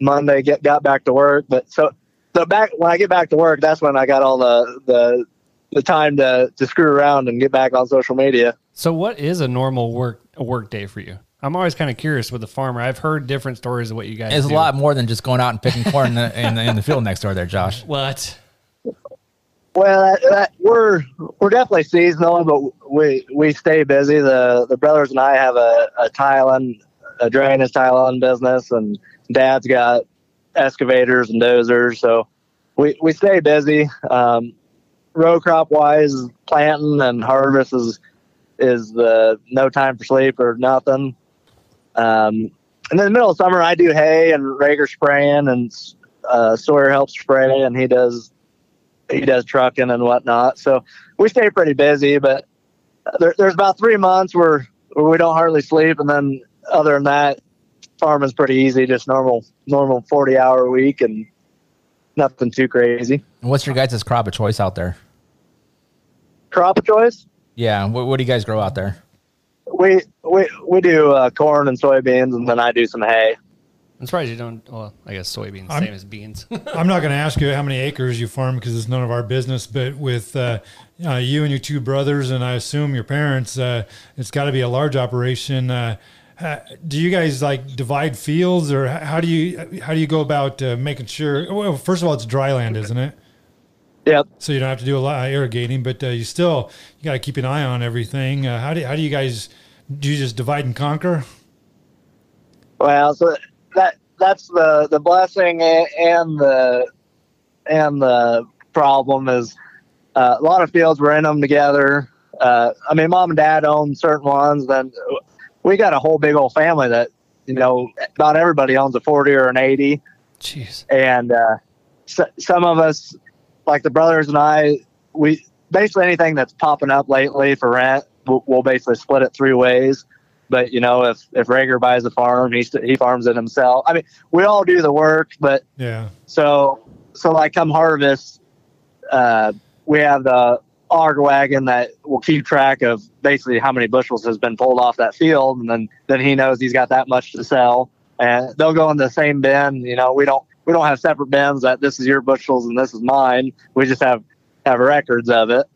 Monday get got back to work. But so so back when I get back to work, that's when I got all the the the time to to screw around and get back on social media. So, what is a normal work a work day for you? I'm always kind of curious with the farmer. I've heard different stories of what you guys. It's do. a lot more than just going out and picking corn in the, in, the, in the field next door there, Josh. What? Well, that, that, we're we're definitely seasonal, but we we stay busy. The the brothers and I have a, a tiling, a drainage tiling business, and Dad's got excavators and dozers. So we, we stay busy. Um, row crop wise, planting and harvest is, is the no time for sleep or nothing. Um, and in the middle of summer, I do hay and Rager spraying and uh, Sawyer helps spray and he does he does trucking and whatnot. So we stay pretty busy, but there, there's about three months where, where we don't hardly sleep, and then other than that, farming's pretty easy, just normal normal forty hour week and nothing too crazy. And what's your guys' crop of choice out there? Crop of choice? Yeah, what, what do you guys grow out there? We we we do uh, corn and soybeans, and then I do some hay. I'm surprised you don't. Well, I guess soybeans, I'm- same as beans. I'm not going to ask you how many acres you farm because it's none of our business. But with uh, uh, you and your two brothers, and I assume your parents, uh, it's got to be a large operation. Uh, do you guys like divide fields, or how do you how do you go about uh, making sure? Well, first of all, it's dry land, isn't it? yeah So you don't have to do a lot of irrigating, but uh, you still you got to keep an eye on everything. Uh, how do how do you guys do? You just divide and conquer? Well, so that that's the the blessing and the and the problem is uh, a lot of fields we're in them together. Uh, I mean, mom and dad own certain ones. Then we got a whole big old family that you know not everybody owns a forty or an eighty. Jeez. And uh, so, some of us, like the brothers and I, we basically anything that's popping up lately for rent, we'll, we'll basically split it three ways. But you know, if if Rager buys a farm, he he farms it himself. I mean, we all do the work, but Yeah. so so like come harvest, uh, we have the auger wagon that will keep track of basically how many bushels has been pulled off that field, and then then he knows he's got that much to sell, and they'll go in the same bin. You know, we don't we don't have separate bins that this is your bushels and this is mine. We just have have records of it.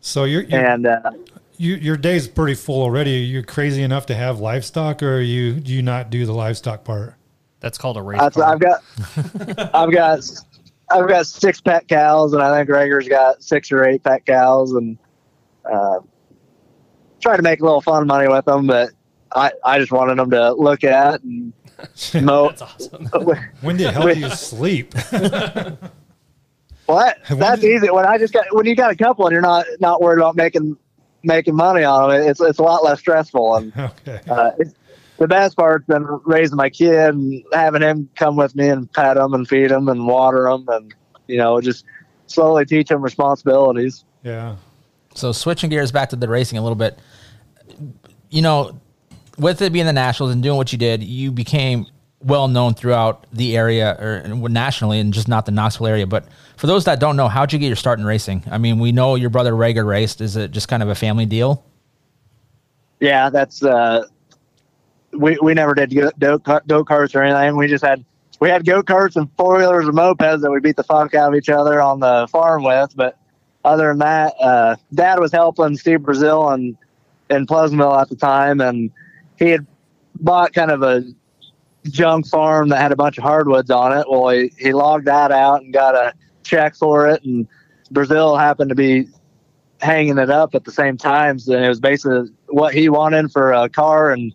So you're, you're And uh, you, your day's pretty full already. You're crazy enough to have livestock, or you do you not do the livestock part? That's called a race I've. I've got, I've got, I've got six pet cows, and I think Rager's got six or eight pet cows, and uh, try to make a little fun money with them. But I, I just wanted them to look at and mow. That's awesome. When the hell do you sleep? What? That's easy. When I just got when you got a couple and you're not not worried about making making money on them, it's it's a lot less stressful. And okay. uh, it's, the best part's been raising my kid and having him come with me and pet him and feed him and water him and you know just slowly teach him responsibilities. Yeah. So switching gears back to the racing a little bit, you know, with it being the Nationals and doing what you did, you became well known throughout the area or nationally and just not the Knoxville area. But for those that don't know, how'd you get your start in racing? I mean, we know your brother Rager raced. Is it just kind of a family deal? Yeah, that's uh, we we never did go go karts or anything. We just had we had go karts and four wheelers and mopeds that we beat the fuck out of each other on the farm with. But other than that, uh, Dad was helping Steve Brazil and in Pleasantville at the time, and he had bought kind of a junk farm that had a bunch of hardwoods on it. Well, he, he logged that out and got a check for it, and Brazil happened to be hanging it up at the same time. So it was basically what he wanted for a car, and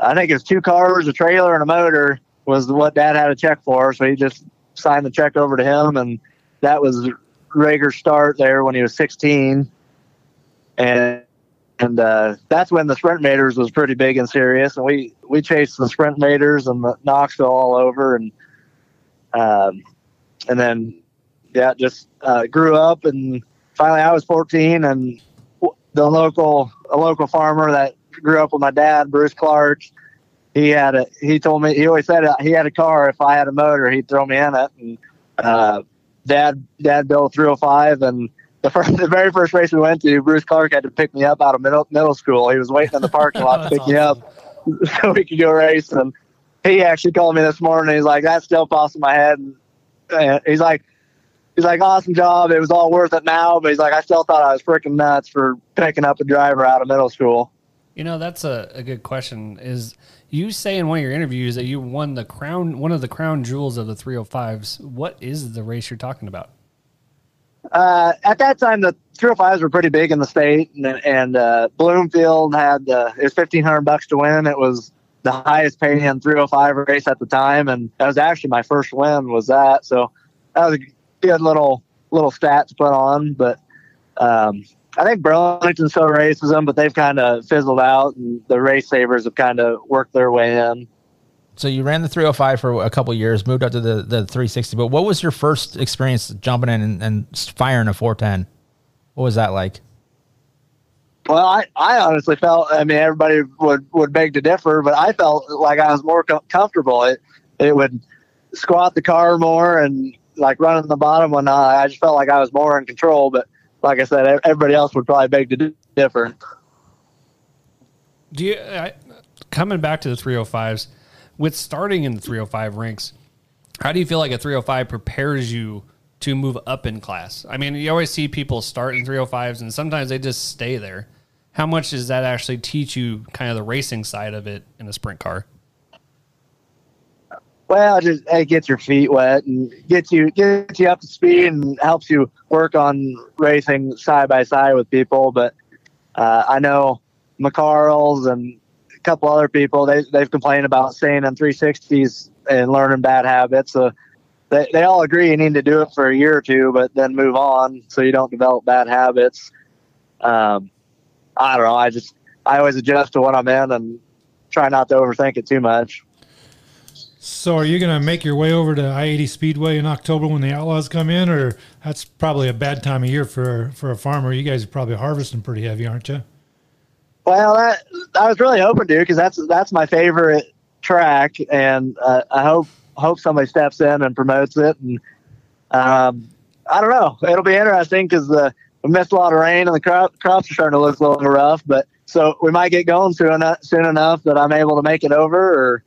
I think it was two cars, a trailer, and a motor was what Dad had a check for. So he just signed the check over to him, and that was Rager's start there when he was 16, and and uh, that's when the Sprint Invaders was pretty big and serious, and we we chased the Sprint Invaders and the Knoxville all over, and um, and then yeah, just uh, grew up, and finally I was 14, and the local a local farmer that grew up with my dad, Bruce Clark, he had a he told me he always said he had a car. If I had a motor, he'd throw me in it, and uh, dad dad built 305 and the first, the very first race we went to, Bruce Clark had to pick me up out of middle middle school. He was waiting in the parking lot to pick me up so we could go race. And he actually called me this morning. He's like, "That still pops in my head." And he's like, "He's like, awesome job. It was all worth it now." But he's like, "I still thought I was freaking nuts for picking up a driver out of middle school." You know, that's a, a good question. Is you say in one of your interviews that you won the crown, one of the crown jewels of the 305s. What is the race you're talking about? Uh, at that time, the 305s were pretty big in the state, and, and uh, Bloomfield had uh, it was fifteen hundred bucks to win. It was the highest paying 305 race at the time, and that was actually my first win. Was that so? That was a good little little stat to put on, but um, I think Burlington still races them, but they've kind of fizzled out, and the race savers have kind of worked their way in. So you ran the 305 for a couple years, moved up to the, the 360. But what was your first experience jumping in and, and firing a 410? What was that like? Well, I, I honestly felt, I mean, everybody would, would beg to differ, but I felt like I was more com- comfortable. It, it would squat the car more and like running the bottom when uh, I, I just felt like I was more in control. But like I said, everybody else would probably beg to di- differ. Do you I, coming back to the 305s with starting in the 305 ranks? How do you feel like a 305 prepares you to move up in class? I mean, you always see people start in 305s and sometimes they just stay there. How much does that actually teach you kind of the racing side of it in a sprint car? Well, it just it gets your feet wet and gets you gets you up to speed and helps you work on racing side by side with people. But uh, I know McCarls and a couple other people they they've complained about staying in 360s and learning bad habits. So they they all agree you need to do it for a year or two, but then move on so you don't develop bad habits. Um, I don't know. I just I always adjust to what I'm in and try not to overthink it too much. So, are you going to make your way over to I eighty Speedway in October when the Outlaws come in, or that's probably a bad time of year for for a farmer? You guys are probably harvesting pretty heavy, aren't you? Well, that, I was really hoping to because that's that's my favorite track, and uh, I hope hope somebody steps in and promotes it. And um, I don't know, it'll be interesting because the we missed a lot of rain and the crop, crops are starting to look a little rough. But so we might get going soon enough, soon enough that I'm able to make it over, or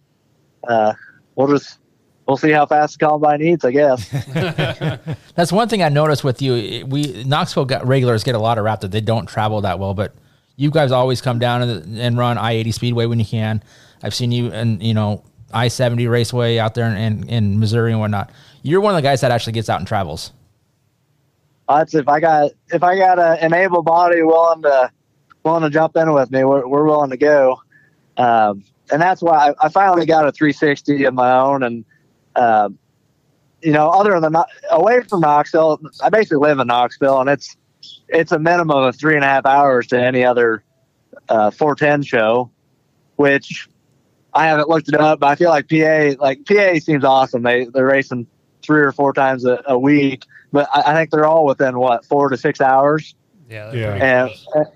uh, we'll just we'll see how fast the combine eats, I guess. That's one thing I noticed with you. We Knoxville got regulars get a lot of rap that they don't travel that well, but you guys always come down and, and run I eighty Speedway when you can. I've seen you and you know I seventy Raceway out there in, in, in Missouri and whatnot. You're one of the guys that actually gets out and travels. That's if I got if I got a, an able body willing to willing to jump in with me, we're, we're willing to go. Um, and that's why I, I finally got a 360 of my own. And um, you know, other than away from Knoxville, I basically live in Knoxville, and it's it's a minimum of three and a half hours to any other uh, 410 show, which I haven't looked it up, but I feel like PA like PA seems awesome. They they're racing three or four times a, a week, but I, I think they're all within what four to six hours. Yeah, and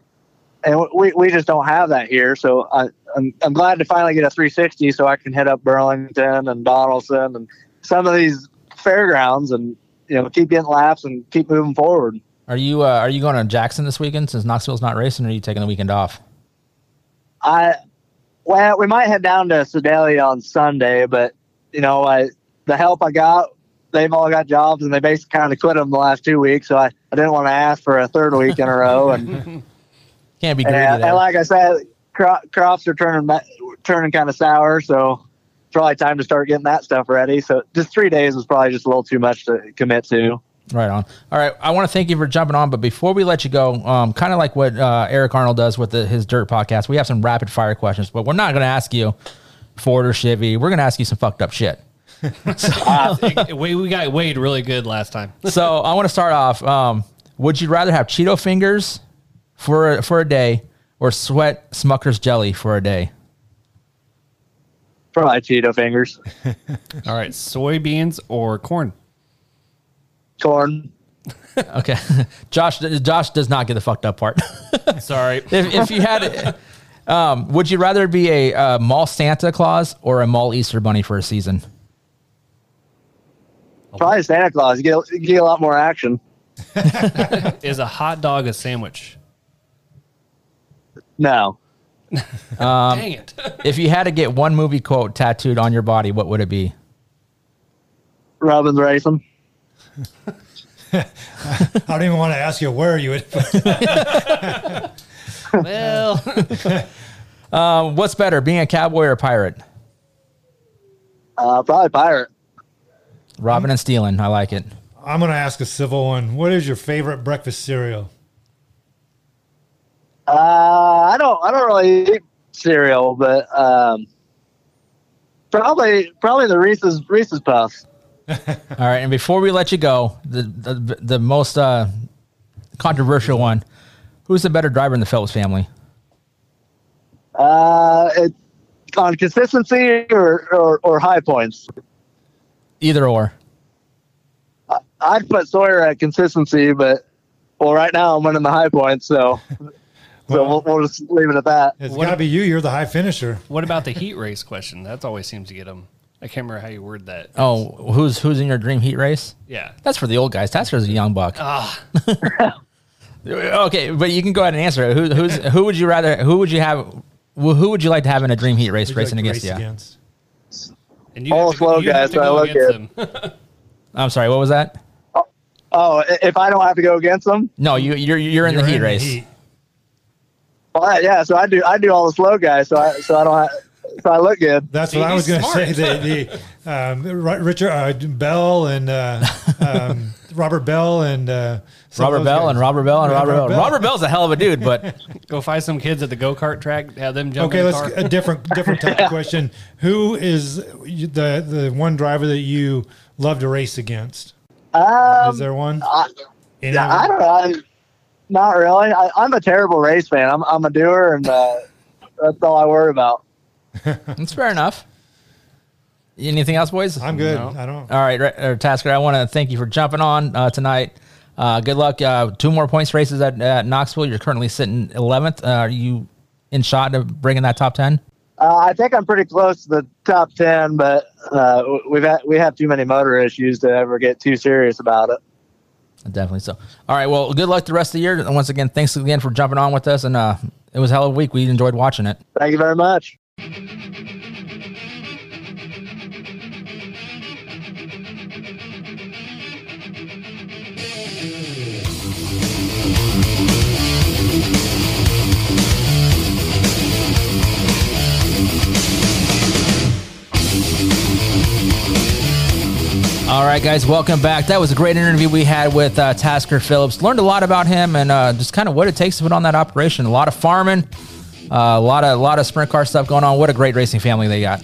and we, we just don't have that here. So I, I'm I'm glad to finally get a 360 so I can hit up Burlington and Donnellson and some of these fairgrounds and you know keep getting laps and keep moving forward. Are you uh, are you going to Jackson this weekend since Knoxville's not racing, or are you taking the weekend off? I well, we might head down to Sedalia on Sunday, but you know, I the help I got, they've all got jobs and they basically kind of quit them the last two weeks. So I, I didn't want to ask for a third week in a row. And Can't be and, greedy. and there. like I said, cro- crops are turning turning kind of sour, so it's probably time to start getting that stuff ready. So just three days was probably just a little too much to commit to. Right on. All right. I want to thank you for jumping on, but before we let you go, um, kind of like what uh, Eric Arnold does with the, his Dirt podcast, we have some rapid fire questions, but we're not going to ask you Ford or Chevy. We're going to ask you some fucked up shit. we, we got Wade really good last time. so I want to start off. Um, would you rather have Cheeto fingers for a, for a day or sweat Smucker's jelly for a day? Probably Cheeto fingers. All right, soybeans or corn? Corn. okay, Josh. Josh does not get the fucked up part. Sorry. if, if you had, um, would you rather be a, uh mall Santa Claus or a mall Easter Bunny for a season? Probably Santa Claus. You get you get a lot more action. Is a hot dog a sandwich? No. Um, Dang it. if you had to get one movie quote tattooed on your body, what would it be? Robin's racing. I don't even want to ask you where you would. well, um, what's better, being a cowboy or a pirate? Uh, probably pirate. Robbing and stealing. I like it. I'm going to ask a civil one. What is your favorite breakfast cereal? Uh, I don't I don't really eat cereal, but um, Probably, probably the Reese's Reese's Puffs. All right, and before we let you go, the the, the most uh, controversial one: who's the better driver in the Phillips family? Uh, it, on consistency or, or, or high points. Either or. I- I'd put Sawyer at consistency, but well, right now I'm winning the high points, so so we'll, we'll just leave it at that. It's got to be you. You're the high finisher. What about the heat race question? That always seems to get them. I can't remember how you word that. Oh, who's who's in your dream heat race? Yeah. that's for the old guys. Tasker's a young buck. Ah, Okay, but you can go ahead and answer it. Who, who's who would you rather? Who would you have? Who who would you like to have in a dream heat race racing like against to you? against? and you All to, slow you guys, so I go look against good. them. I'm sorry. What was that? Oh, if I don't have to go against them, No, you you're you're in the You're heat in race. heat. Well, yeah. So I do I do all the slow guys, so I so I don't have, so I look good. That's See, what I was going to say. The, the um, Richard uh, Bell and uh, um, Robert Bell and uh, Robert Bell guys. and Robert Bell and Yeah, Robert Bell. Robert Bell. Robert Bell's a hell of a dude, but Go find some kids at the go kart track. Have them jump Okay, in the let's car. a different different type of question. Who is the the one driver that you love to race against? Um, Is there one? I, yeah, I don't know. I'm, not really. I, I'm a terrible race fan. I'm I'm a doer, and uh, that's all I worry about. that's fair enough. Anything else, boys? I'm good. No. I don't. All right, Ra- Tasker, I want to thank you for jumping on uh, tonight. Uh, good luck. Uh, two more points races at, at Knoxville. You're currently sitting 11th. Uh, are you in shot of bringing that top 10? Uh, I think I'm pretty close to the top ten, but uh, we've had, we have too many motor issues to ever get too serious about it. Definitely so. All right. Well, good luck the rest of the year. And once again, thanks again for jumping on with us. And uh, it was a hell of a week. We enjoyed watching it. Thank you very much. All right, guys, welcome back. That was a great interview we had with uh, Tasker Phillips. Learned a lot about him and uh, just kind of what it takes to put on that operation. A lot of farming, uh, a lot of a lot of sprint car stuff going on. What a great racing family they got.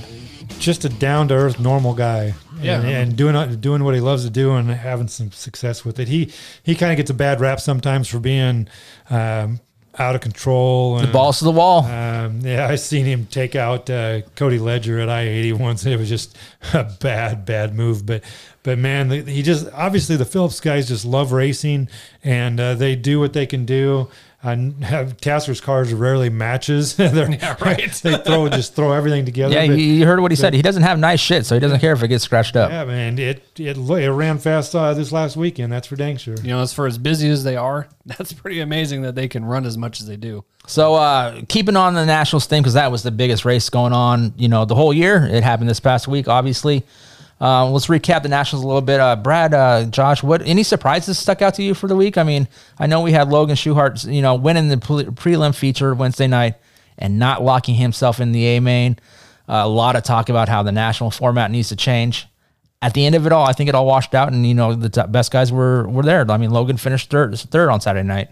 Just a down to earth, normal guy. Yeah. and, and doing uh, doing what he loves to do and having some success with it. He he kind of gets a bad rap sometimes for being um, out of control. The And, balls to the wall. Um, yeah, I seen him take out uh, Cody Ledger at I eighty once. It was just a bad, bad move. But, but man, the, he just obviously the Phillips guys just love racing, and uh, they do what they can do. Uh, have Tasker's cars rarely matches. They're- Yeah, right. they throw just throw everything together. Yeah, but- you, you heard what he said. He doesn't have nice shit, so he doesn't care if it gets scratched up. Yeah, man, it it it ran fast uh, this last weekend. That's for dang sure. You know, as for as busy as they are, that's pretty amazing that they can run as much as they do. So uh, keeping on the national thing because that was the biggest race going on, you know, the whole year. It happened this past week, obviously. Uh, let's recap the Nationals a little bit. Uh, Brad, uh, Josh, what any surprises stuck out to you for the week? I mean, I know we had Logan Schuchart, you know, winning the pre- prelim feature Wednesday night and not locking himself in the A main. Uh, a lot of talk about how the national format needs to change. At the end of it all, I think it all washed out, and you know the top best guys were were there. I mean, Logan finished third third on Saturday night.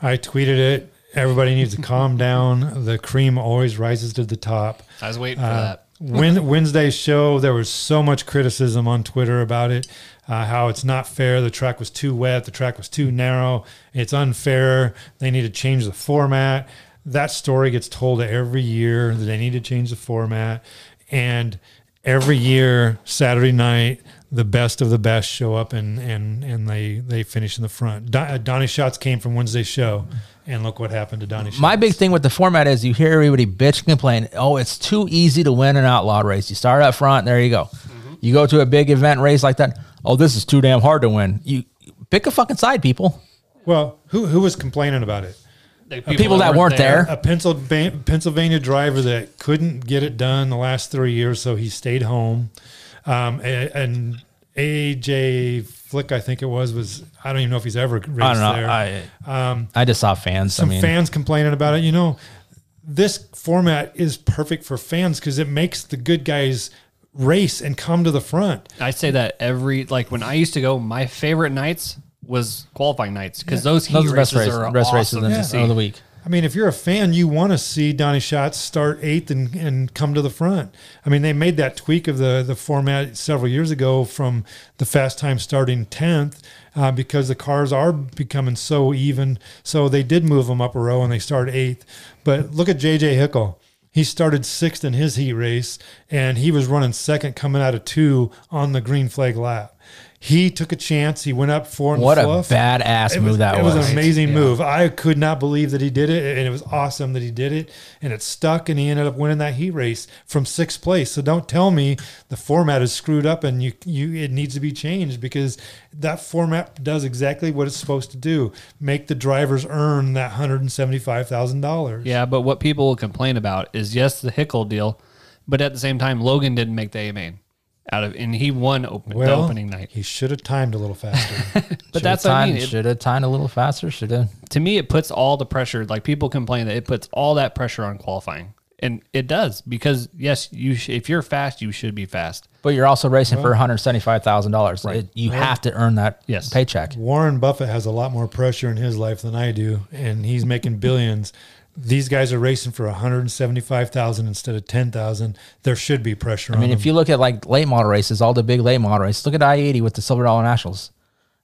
I tweeted it. Everybody needs to calm down. The cream always rises to the top. I was waiting for Uh, that. Wed- Wednesday's show, there was so much criticism on Twitter about it, uh, how it's not fair. The track was too wet. The track was too narrow. It's unfair. They need to change the format. That story gets told every year that they need to change the format. And every year, Saturday night, the best of the best show up and and and they they finish in the front. Don, uh, Donnie Schatz came from Wednesday's show, and look what happened to Donnie. Schatz. My big thing with the format is you hear everybody bitch complain. Oh, it's too easy to win an outlaw race. You start up front, there you go. You go to a big event race like that. Oh, this is too damn hard to win. You pick a fucking side, people. Well, who who was complaining about it? People that weren't there. A Pennsylvania, Pennsylvania driver that couldn't get it done the last three years, so he stayed home. Um, and AJ Flick, I think it was, was I don't even know if he's ever raced I don't know. there. I, um, I just saw fans. some I mean, fans complaining about it. You know, this format is perfect for fans because it makes the good guys race and come to the front. I say that every like when I used to go, my favorite nights was qualifying nights because Yeah. those heat Those are the best races races- are best awesome of the- to of see. the week. I mean, if you're a fan, you want to see Donnie Schatz start eighth and, and come to the front. I mean, they made that tweak of the, the format several years ago from the fast time starting 10th uh, because the cars are becoming so even. So they did move them up a row and they start eighth. But look at JJ Hickle. He started sixth in his heat race and he was running second coming out of two on the green flag lap. He took a chance. He went up four. And What a fluff. badass It move was, that it was. was. an amazing Yeah. move. I could not believe that he did it, and it was awesome that he did it, and it stuck, and he ended up winning that heat race from sixth place. So don't tell me the format is screwed up and you you it needs to be changed because that format does exactly what it's supposed to do: make the drivers earn that hundred and seventy five thousand dollars. Yeah, but what people will complain about is yes, the Hickle deal, but at the same time, Logan didn't make the A main out of, and he won open, the opening night. he should have timed a little faster. But that's what I mean. Should have timed a little faster. Should have. to me, it puts all the pressure. Like people complain that it puts all that pressure on qualifying, and it does because yes, you sh- if you're fast, you should be fast. But you're also racing for one hundred seventy-five thousand dollars. Right, You Well- have to earn that Yes. paycheck. Warren Buffett has a lot more pressure in his life than I do, and he's making billions. These guys are racing for 175,000 instead of 10,000. There should be pressure I on mean, them. if you look at like late model races, all the big late model races, look at I eighty with the Silver Dollar Nationals,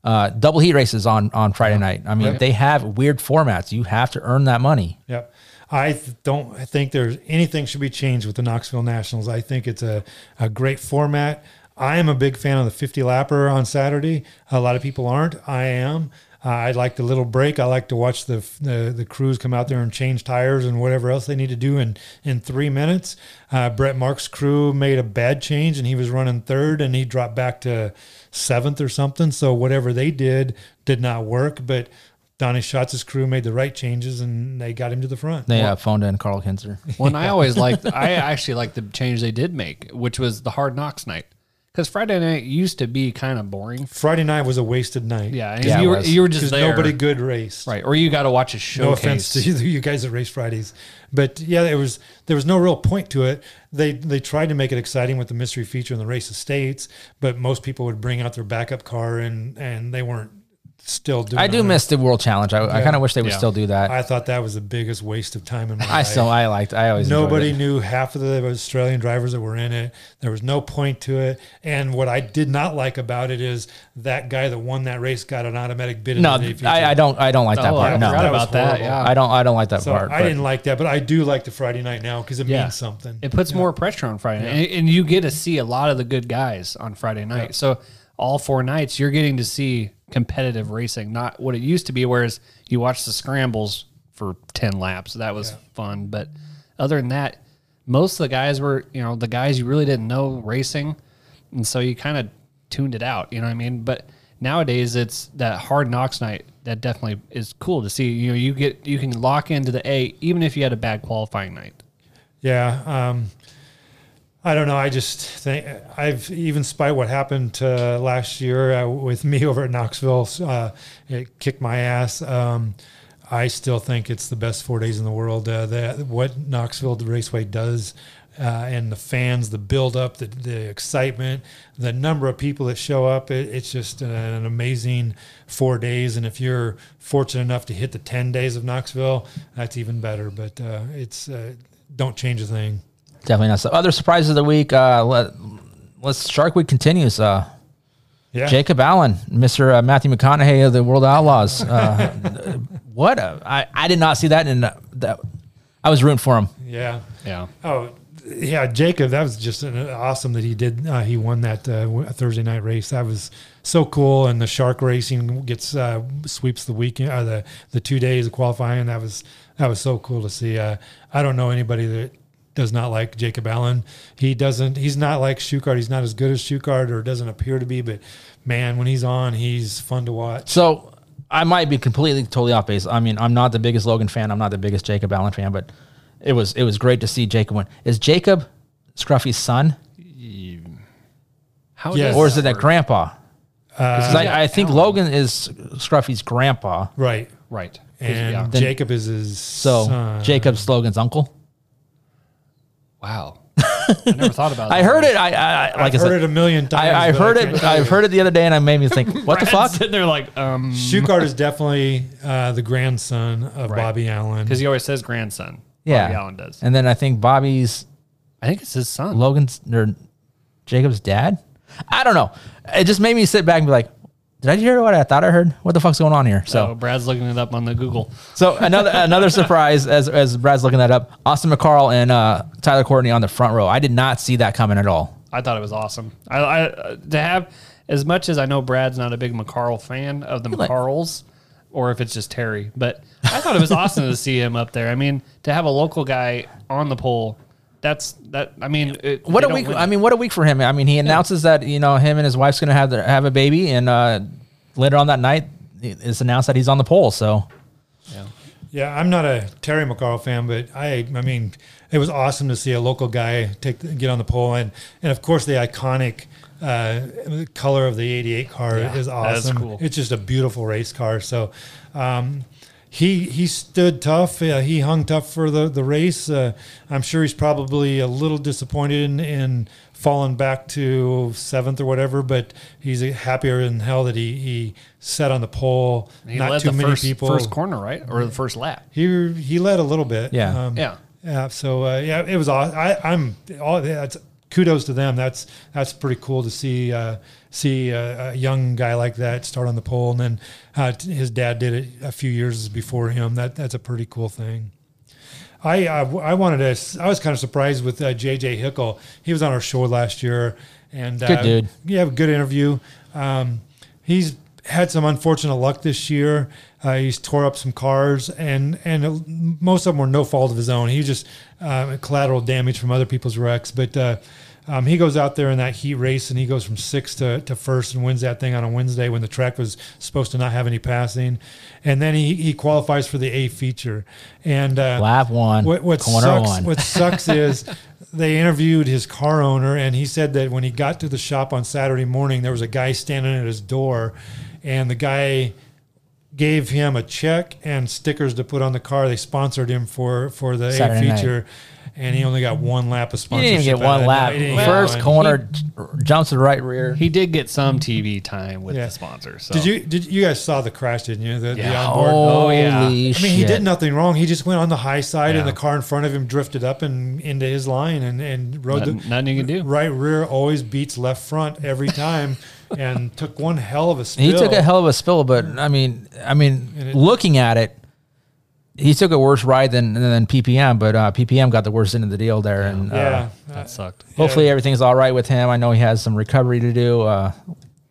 uh, double heat races on on Friday night. I mean, Yep. they have weird formats. You have to earn that money. Yep. I th- don't think there's anything should be changed with the Knoxville Nationals. I think it's a, a great format. I am a big fan of the 50 lapper on Saturday. A lot of people aren't. I am. Uh, I like the little break. I like to watch the, the the crews come out there and change tires and whatever else they need to do in in three minutes. Uh, Brent Marks' crew made a bad change and he was running third and he dropped back to seventh or something. So whatever they did did not work. But Donnie Schatz's crew made the right changes and they got him to the front. They uh, phoned in Karl Kinser. Well, and I always liked. I actually like the change they did make, which was the hard knocks night, because Friday night used to be kind of boring. Friday night was a wasted night. Yeah, and you were you were just 'Cause there. Nobody good raced. right? Or you got to watch a No offense to either you guys that race Fridays, but yeah, there was there was no real point to it. They they tried to make it exciting with the mystery feature and the race of states, but most people would bring out their backup car and and they weren't still doing. I do miss the World Challenge. I, I kind of wish they would Yeah. still do that. I, I thought that was the biggest waste of time in my life. I still I liked. I always Nobody knew half of the Australian drivers that were in it. There was no point to it. And what I did not like about it is that guy that won that race got an automatic bid. in No, the day feature. I, I don't. I don't like that Oh, part. I No, forgot That about that. horrible. Yeah, I don't. I don't like that So part. I but- didn't like that, but I do like the Friday night now because it Yeah. means something. It puts more pressure on Friday, night. and, and you get to see a lot of the good guys on Friday night. So all four nights, you're getting to see competitive racing, not what it used to be. Whereas you watch the scrambles for ten laps, that was fun. But other than that, most of the guys were, you know, the guys you really didn't know racing, and so you kind of tuned it out. You know what I mean? But nowadays, it's that hard knocks night that definitely is cool to see. You know, you get you can lock into the A even if you had a bad qualifying night. Yeah. Um, I don't know. I just think I've even spite what happened uh, last year uh, with me over at Knoxville, uh, it kicked my ass. Um, I still think it's the best four days in the world. Uh, that what Knoxville Raceway does, and the fans, the build up, the, the excitement, the number of people that show up. It, it's just an amazing four days. And if you're fortunate enough to hit the ten days of Knoxville, that's even better. But it's don't change a thing. Definitely not. So other surprises of the week. Uh, let, let's Shark Week continues. Uh, Yeah. Jacob Allen, Mr. Uh, Matthew McConaughey of the World Outlaws. Uh, what a, I, I did not see that in uh, that. I was rooting for him. Yeah. Yeah. Oh, yeah, Jacob. That was just an, awesome that he did. Uh, he won that uh, Thursday night race. That was so cool. And the shark racing gets uh, sweeps the weekend, uh, the the two days of qualifying. That was that was so cool to see. Uh, I don't know anybody that does not like Jacob Allen. He doesn't. He's not like Schuchart. He's not as good as Schuchart, or doesn't appear to be. But man, when he's on, he's fun to watch. So I might be completely totally off base. I mean, I'm not the biggest Logan fan. I'm not the biggest Jacob Allen fan, but it was it was great to see Jacob win. Is Jacob Scruffy's son, How Yes. or is it that grandpa? grandpa? 'Cause Uh, I, I think Logan is Scruffy's grandpa. right. Right. And Yeah. Jacob is his So son. Jacob's Logan's uncle. Wow. I never thought about. I heard it. I, I I- like I've I said, heard it a million times. I, I but heard can't it. tell I've heard it the other day, and I made me think, what the Brad's fuck? Sitting there like, um, Schuchart is definitely uh, the grandson of Right. Bobby Allen. because he always says grandson. Yeah, Bobby Allen does. And then I think Bobby's I think it's his son. Logan's or Jacob's dad. I don't know. It just made me sit back and be like, did I hear what I thought I heard? What the fuck's going on here? So So, Brad's looking it up on the Google. so another another surprise as as Brad's looking that up. Austin McCarl and uh, Tyler Courtney on the front row. I did not see that coming at all. I thought it was awesome. I, I uh, to have as much as I know Brad's not a big McCarl fan of the McCarls, or if it's just Terry, but I thought it was awesome to see him up there. I mean, to have a local guy on the pole, that's that. I mean, it, What a week! win I mean, what a week for him. I mean, he announces that you know him and his wife's going to have their, have a baby, and uh, later on that night, it's announced that he's on the pole. So Yeah, yeah. I'm not a Terry McCarl fan, but I, I mean, it was awesome to see a local guy take the, get on the pole, and and of course the iconic uh, color of the '88 car Yeah, is that is awesome. cool. It's just a beautiful race car. So. Um, he he stood tough. Uh, he hung tough for the the race. Uh, I'm sure he's probably a little disappointed in, in falling back to seventh or whatever, but he's happier than hell that he he set on the pole. he Not led too the many first, people. first corner, right, or the first lap. He he led a little bit. Yeah. Um, Yeah. Yeah. So uh, yeah, it was. aw- I I'm all. That's kudos to them. That's that's pretty cool to see uh, see a, a young guy like that start on the pole, and then uh, his dad did it a few years before him. That that's a pretty cool thing. I I, I wanted to. I was kind of surprised with uh, JJ Hickle. He was on our show last year, and Good uh, dude. Yeah, good interview. Um, he's had some unfortunate luck this year. Uh, he's tore up some cars, and and most of them were no fault of his own. He just uh, collateral damage from other people's wrecks. But uh, um, he goes out there in that heat race, and he goes from sixth to, to first and wins that thing on a Wednesday when the track was supposed to not have any passing. And then he, he qualifies for the A feature. And uh, Lap one, what, what corner sucks, one. What sucks is they interviewed his car owner, and he said that when he got to the shop on Saturday morning, there was a guy standing at his door, and the guy gave him a check and stickers to put on the car. They sponsored him for for the Saturday A night. feature, and he only got one lap of sponsorship. he sponsorship. didn't get one lap. He didn't get First one. corner j- jumps to the right rear. He did get some TV time with Yeah. the sponsor. So. Did you did you guys saw the crash? Didn't you? The, the Yeah. onboard. Oh, yeah. Holy I mean, he shit. did nothing wrong. He just went on the high side, and the car in front of him drifted up and into his line, and and rode Nothing- the nothing you can do. Right rear always beats left front every time, and took one hell of a spill. He took a hell of a spill, but I mean, I mean, it- looking at it, he took a worse ride than than PPM, but uh, PPM got the worst end of the deal there, and uh, Yeah, that sucked. hopefully everything's all right with him. I know he has some recovery to do. A uh,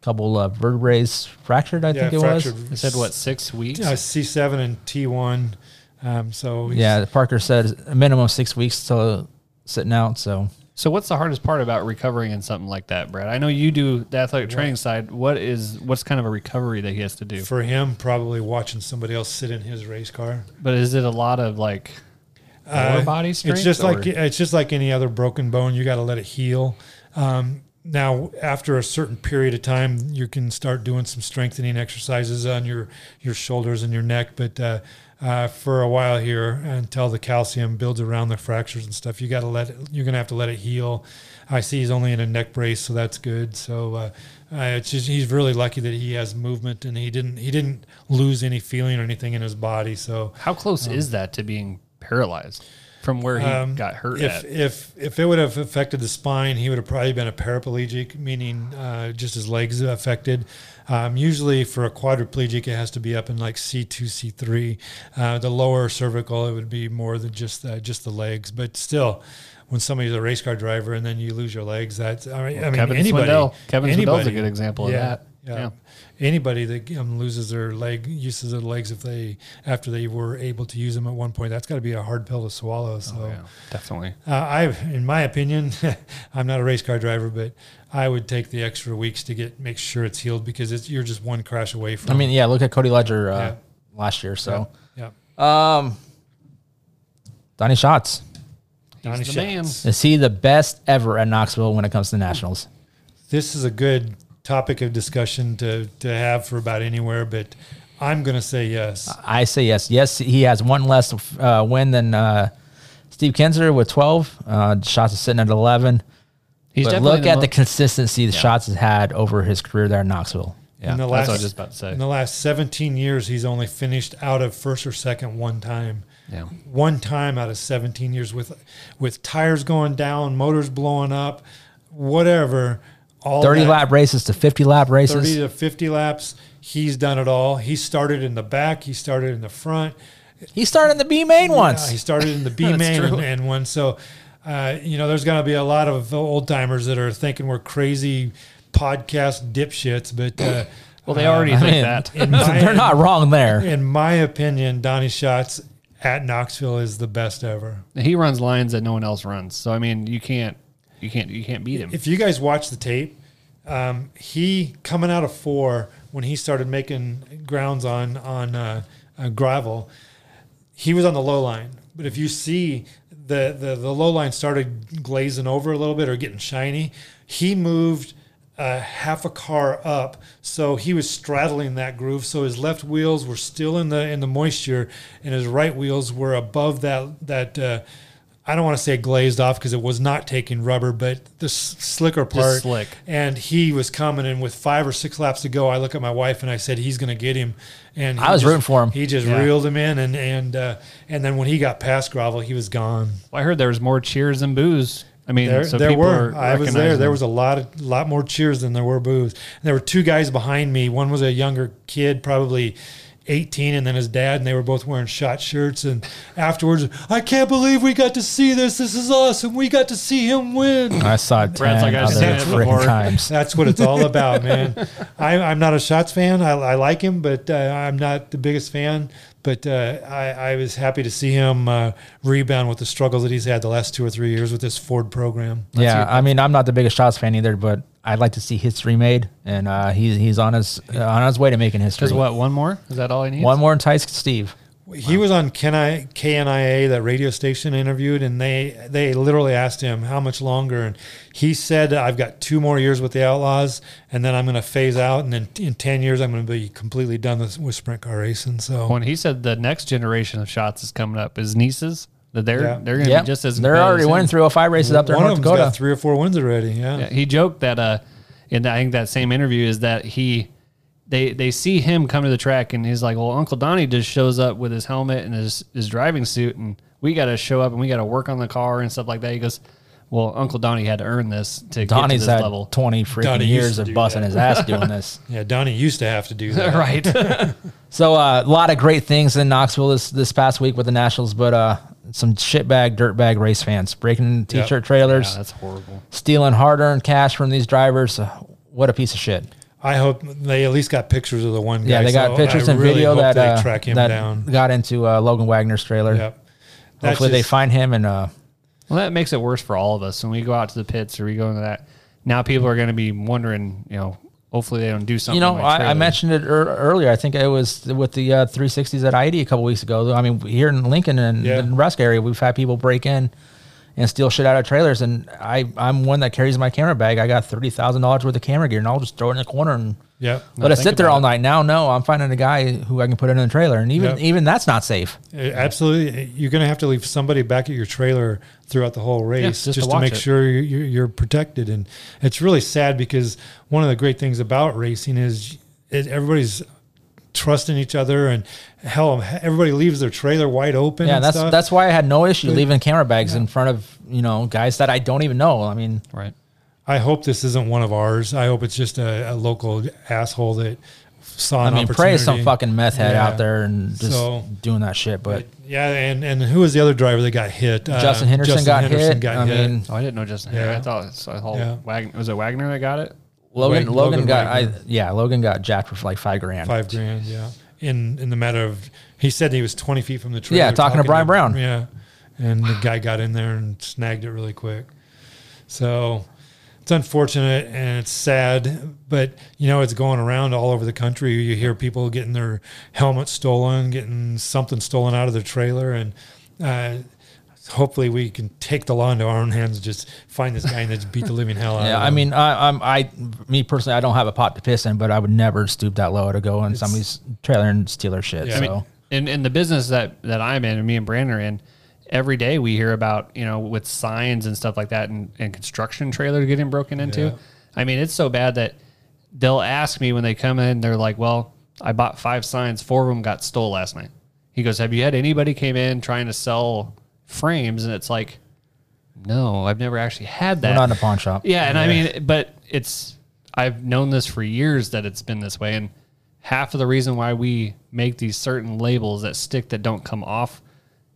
couple of vertebrae fractured, I Yeah, think it fractured. was. They said what six weeks? uh, C seven and T one. Um, so Yeah, Parker said a minimum of six weeks to sitting out. So So what's the hardest part about recovering in something like that, Brad? I know you do the athletic training side. What is what's kind of a recovery that he has to do? for him probably watching somebody else sit in his race car. But is it a lot of like lower Uh, body strength? It's just like it's just like any other broken bone. You got to let it heal. Um, now, after a certain period of time, you can start doing some strengthening exercises on your your shoulders and your neck. But uh, uh, for a while here, until the calcium builds around the fractures and stuff, you got to let it. You're gonna have to let it heal. I see he's only in a neck brace, so that's good. So uh, uh, it's just he's really lucky that he has movement and he didn't he didn't lose any feeling or anything in his body. So how close um, is that to being paralyzed from where he um, got hurt If at? if if it would have affected the spine, he would have probably been a paraplegic, meaning uh, just his legs affected. Um, usually, for a quadriplegic, it has to be up in like C two, C three. Uh, the lower cervical, it would be more than just uh, just the legs. But still, when somebody's a race car driver and then you lose your legs, that's I mean, I mean Kevin anybody. Swindell. Kevin Swindell's a good example of that. Yeah. Yeah. Anybody that um, loses their leg, uses their legs if they after they were able to use them at one point, that's got to be a hard pill to swallow. So. Oh, yeah, definitely. Uh, I, in my opinion, I'm not a race car driver, but I would take the extra weeks to get make sure it's healed because it's you're just one crash away from. I mean, yeah, look at Cody Ledger uh, Yeah. last year. So, yeah, um, Donnie Schatz Donnie the man. Schatz. is he the best ever at Knoxville when it comes to nationals? This is a good topic of discussion to to have for about anywhere, but I'm going to say yes. I say yes. Yes, he has one less uh, win than uh, Steve Kinser with 12. Uh, Schatz is sitting at 11. He's but look the at mo- the consistency the Yeah. Schatz has had over his career there in Knoxville. Yeah, in the that's last, what I was just about to say. In the last 17 years, he's only finished out of first or second one time. Yeah. One time out of 17 years with with tires going down, motors blowing up, whatever. All 30 that- lap races to 50 lap races. 30 to 50 laps. He's done it all. He started in the back. He started in the front. He started in the B main once. He started in the B main and, and one. So, uh, you know, there's going to be a lot of old timers that are thinking we're crazy podcast dipshits, but. Uh, Well, they already uh, think mean, that. my- They're not wrong there. In my opinion, Donnie Schatz at Knoxville is the best ever. He runs lines that no one else runs. So I mean, you can't, you can't, you can't beat him. If you guys watch the tape, um, he coming out of four when he started making grounds on on uh, uh, Gravel, he was on the low line. But if you see the, the the low line started glazing over a little bit or getting shiny, he moved uh, half a car up, so he was straddling that groove. So his left wheels were still in the in the moisture, and his right wheels were above that that. Uh, I don't want to say glazed off because it was not taking rubber, but the s- slicker part. slick. And he was coming, and with five or six laps to go, I look at my wife and I said, "He's going to get him." And I was just- rooting for him. He just Yeah. reeled him in, and and uh, and then when he got past Gravel, he was gone. Well, I heard there was more cheers than booze. I mean, There, so there people were. I was there. recognizing There was a lot of lot more cheers than there were boos. And there were two guys behind me. One was a younger kid, probably 18, and then his dad, and they were both wearing Schatz shirts. And afterwards, I can't believe we got to see this. This is awesome. We got to see him win. I saw it 10 like, I've other seen it before. times. That's what it's all about, man. I, I'm not a Schatz fan. I, I like him, but uh, I'm not the biggest fan. But uh, I, I was happy to see him uh, rebound with the struggles that he's had the last two or three years with this Ford program. yeah, I mean, I'm not the biggest Schatz fan either, but I'd like to see history made, and uh, he's he's on his uh, on his way to making history. Just what? One more? Is that all I need? One more entice Steve. He was on KNI, KNIA, that radio station interviewed, and they they literally asked him how much longer, and he said, "I've got two more years with the Outlaws, and then I'm going to phase out, and then in ten years I'm going to be completely done with, with sprint car racing." So When he said the next generation of Schatz is coming up, his nieces that they're Yeah. they're going to Yep. be just as They're already as him. winning 305 races up there in one North of them's Dakota. got three or four wins already. Yeah, Yeah, he joked that uh, in I think that same interview is that he they they see him come to the track and he's like, well, Uncle Donnie just shows up with his helmet and his his driving suit, and we got to show up and we got to work on the car and stuff like that. He goes, well, Uncle Donnie had to earn this to Donnie's get to this had level. 20 freaking Donnie years of do busting that. his ass doing this. yeah. Donnie used to have to do that, right. So uh, a lot of great things in Knoxville this this past week with the Nationals, but uh, some shitbag, dirtbag race fans breaking t-shirt Yep. trailers, Yeah, that's horrible. stealing hard-earned cash from these drivers. Uh, what a piece of shit! I hope they at least got pictures of the one guy. Yeah, they got so pictures I and really video that they uh, track him that down. got into uh, Logan Wagner's trailer. Yep. That's Hopefully they find him and uh, Well, that makes it worse for all of us when we go out to the pits or we go into that. Now people are going to be wondering, you know, hopefully they don't do something. you know, I, I mentioned it ear earlier. I think it was with the uh, 360s at ID a couple weeks ago. I mean, here in Lincoln and Yeah. the Nebraska area, we've had people break in and steal shit out of trailers. And I, I'm one that carries my camera bag. I got thirty thousand dollars worth of camera gear, and I'll just throw it in the corner and yeah, let it sit there all it. night. Now, no, I'm finding a guy who I can put it in the trailer, and even Yep. even that's not safe. Uh, Absolutely, you're going to have to leave somebody back at your trailer throughout the whole race just just, to to, make it. sure you- you- you're protected. And it's really sad because one of the great things about racing is it, everybody's trusting each other, and hell, everybody leaves their trailer wide open. Yeah, and that's stuff. that's why I had no issue leaving camera bags in front of you know guys that I don't even know. I mean, right. I hope this isn't one of ours. I hope it's just a, a local asshole that saw I an mean, praise some fucking meth head Yeah. out there and just So- doing that shit. But Yeah, and and who was the other driver that got hit? Uh, Justin Henderson got hit. I mean, Oh, I didn't know Justin. Yeah. Yeah. I thought so I thought Yeah. Wagner, was it Wagner that got it? Logan, Wag- Logan, Logan got, I, yeah, Logan got jacked for like five grand. five grand. Yeah, in in the matter of he said he was twenty feet from the trailer. Yeah, talking to Brian Brown. Yeah, and the guy got in there and snagged it really quick. So it's unfortunate and it's sad, but you know it's going around all over the country. You hear people getting their helmets stolen, getting something stolen out of their trailer, and uh, hopefully we can take the law into our own hands and just find this guy and just beat the living hell out Yeah, of him. Yeah, I mean, I, I'm, I, me personally, I don't have a pot to piss in, but I would never stoop that low to go in somebody's trailer and steal their shit. Yeah. So I mean, in in the business that that I'm in, and me and Brandon are in, every day we hear about you know with signs and stuff like that and, and construction trailers getting broken into. Yeah. I mean, it's so bad that they'll ask me when they come in. They're like, "Well, I bought five signs. Four of them got stole last night." He goes, "Have you had anybody came in trying to sell frames?" And it's like, "No, I've never actually had that." We're not in a pawn shop. Yeah, and I mean, but it's I've known this for years that it's been this way, and half of the reason why we make these certain labels that stick that don't come off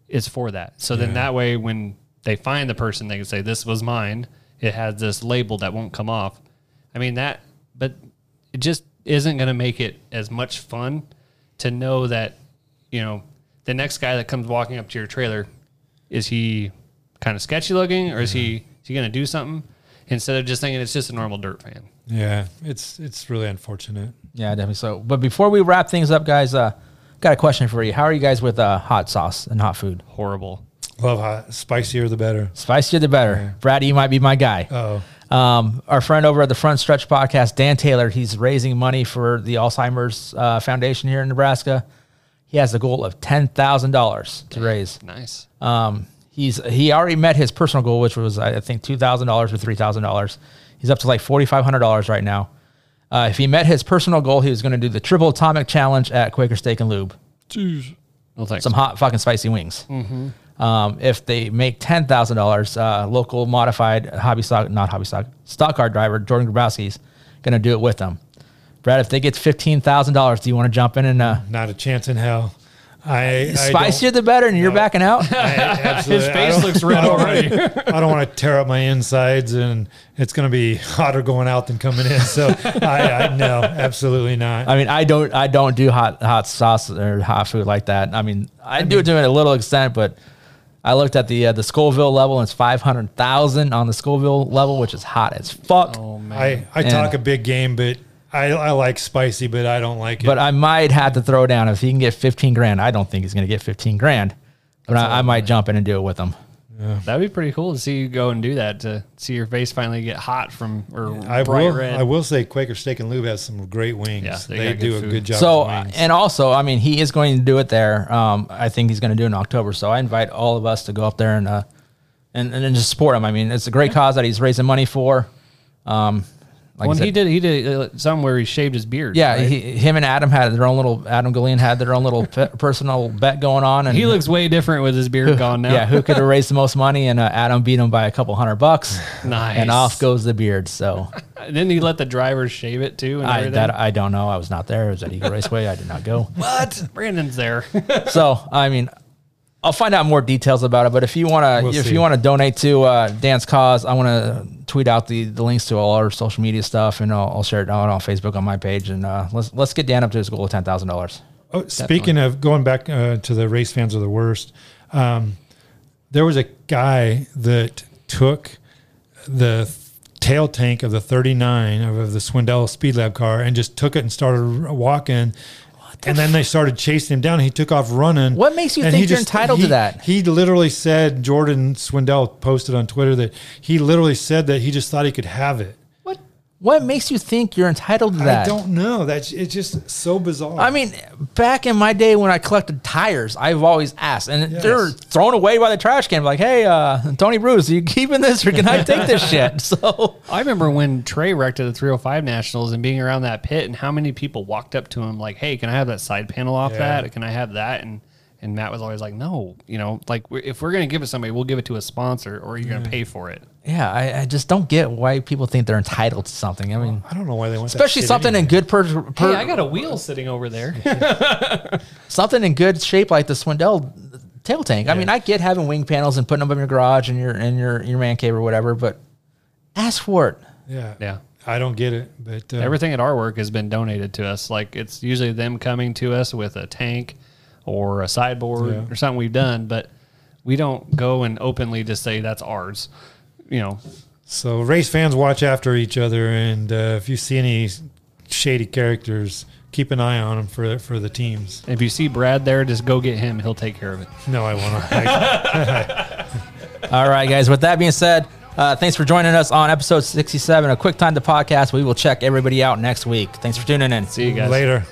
is for that. So then that way, when they find the person, they can say, "This was mine." It has this label that won't come off. I mean that, but it just isn't going to make it as much fun to know that you know the next guy that comes walking up to your trailer is he kind of sketchy looking or is he is he going to do something instead of just thinking it's just a normal dirt fan. Yeah, it's it's really unfortunate. Yeah, definitely so. But before we wrap things up, guys, uh, got a question for you. How are you guys with uh, hot sauce and hot food? Horrible. Love hot, spicier the better. Spicier the better. Brad, you might be my guy. Oh, Um, our friend over at the Front Stretch podcast, Dan Taylor, he's raising money for the Alzheimer's uh, Foundation here in Nebraska. He has a goal of ten thousand dollars to raise. Nice. Um, he's he already met his personal goal, which was I think two thousand dollars or three thousand dollars. He's up to like forty five hundred dollars right now. Uh, if he met his personal goal, he was going to do the triple atomic challenge at Quaker Steak and Lube. Jeez. Well, thanks. Some hot fucking spicy wings. Mhm. Um, if they make ten thousand dollars, uh, local modified hobby stock, not hobby stock, stock car driver Jordan Grabouski's going to do it with them. Brad, if they get fifteen thousand dollars, do you want to jump in and uh, not a chance in hell. I, I spicier the better, and you're backing out? Absolutely. His face looks red already. I don't want to tear up my insides, and it's going to be hotter going out than coming in. So I, I no, absolutely not. I mean, I don't, I don't do hot, hot sauce or hot food like that. I mean, I, do it to a little extent, but I looked at the uh, the Scoville level, and it's five hundred thousand on the Scoville level, which is hot as fuck. Oh I, I And- talk a big game, but I, I like spicy, but I don't like it. But I might have to throw down if he can get fifteen grand. I don't think he's going to get fifteen grand, but I, I might jump in and do it with him. That'd be pretty cool to see you go and do that to see your face finally get hot from or I bright will. red. I will say Quaker Steak and Lube has some great wings. Yeah, they they, do good a good job. So, with wings. and also, I mean, he is going to do it there. Um, I think he's going to do it in October. So I invite all of us to go up there and uh, and and just support him. I mean, it's a great cause that he's raising money for. Um, like when said- he did, he did uh, something where he shaved his beard. Yeah, right? he, him and Adam had their own little. Adam Galeen had their own little pe- personal bet going on, and he looks way different with his beard gone now. Yeah, who could have raised the most money? And uh, Adam beat him by a couple hundred bucks. Nice. And off goes the beard. So Didn't he let the drivers shave it too? And I everything? that I don't know. I was not there. It was at Eagle Raceway. I did not go. what? Brandon's there. so I mean, I'll find out more details about it. But if you want to, We'll if see. you want to donate to uh, Dan's cause, I want to tweet out the, the links to all our social media stuff, and I'll, I'll share it out on Facebook on my page. And uh, let's let's get Dan up to his goal of ten thousand dollars. Oh, speaking of going back uh, to the race fans are the worst, um, there was a guy that took the tail tank of the 39 of, of the Swindell Speed Lab car and just took it and started walking. And then they started chasing him down. He took off running. What makes you And think he you're entitled to that? He literally said, Jordan Swindell posted on Twitter that he literally said that he just thought he could have it. What makes you think you're entitled to that? I don't know. That's it's just so bizarre. I mean, back in my day when I collected tires, I've always asked, and Yes. they're thrown away by the trash can. Like, hey, uh, Tony Bruce, are you keeping this or can I take this shit? So I remember when Trey wrecked at the 305 Nationals and being around that pit and how many people walked up to him like, "Hey, can I have that side panel off Yeah. that? Can I have that?" And and Matt was always like, "No, you know, like if we're gonna give it to somebody, we'll give it to a sponsor, or you're gonna pay for it." yeah, I, I just don't get why people think they're entitled to something. I mean, I don't know why they want especially shit something in good per, per hey, I got a wheel sitting over there. something in good shape like the Swindell tail tank. I mean, I get having wing panels and putting them in your garage and your in your your man cave or whatever, but ask for it. Yeah. Yeah. I don't get it, but uh, Everything at our work has been donated to us. Like it's usually them coming to us with a tank or a sideboard Yeah. or something we've done, but we don't go and openly just say that's ours. You know, So race fans watch after each other, and uh, if you see any shady characters, keep an eye on them for for the teams. if you see Brad there, just go get him. He'll take care of it. No, I want to. All right, guys. With that being said, uh, thanks for joining us on episode 67 of Quick Time to Podcast. We will check everybody out next week. Thanks for tuning in. See you guys Later.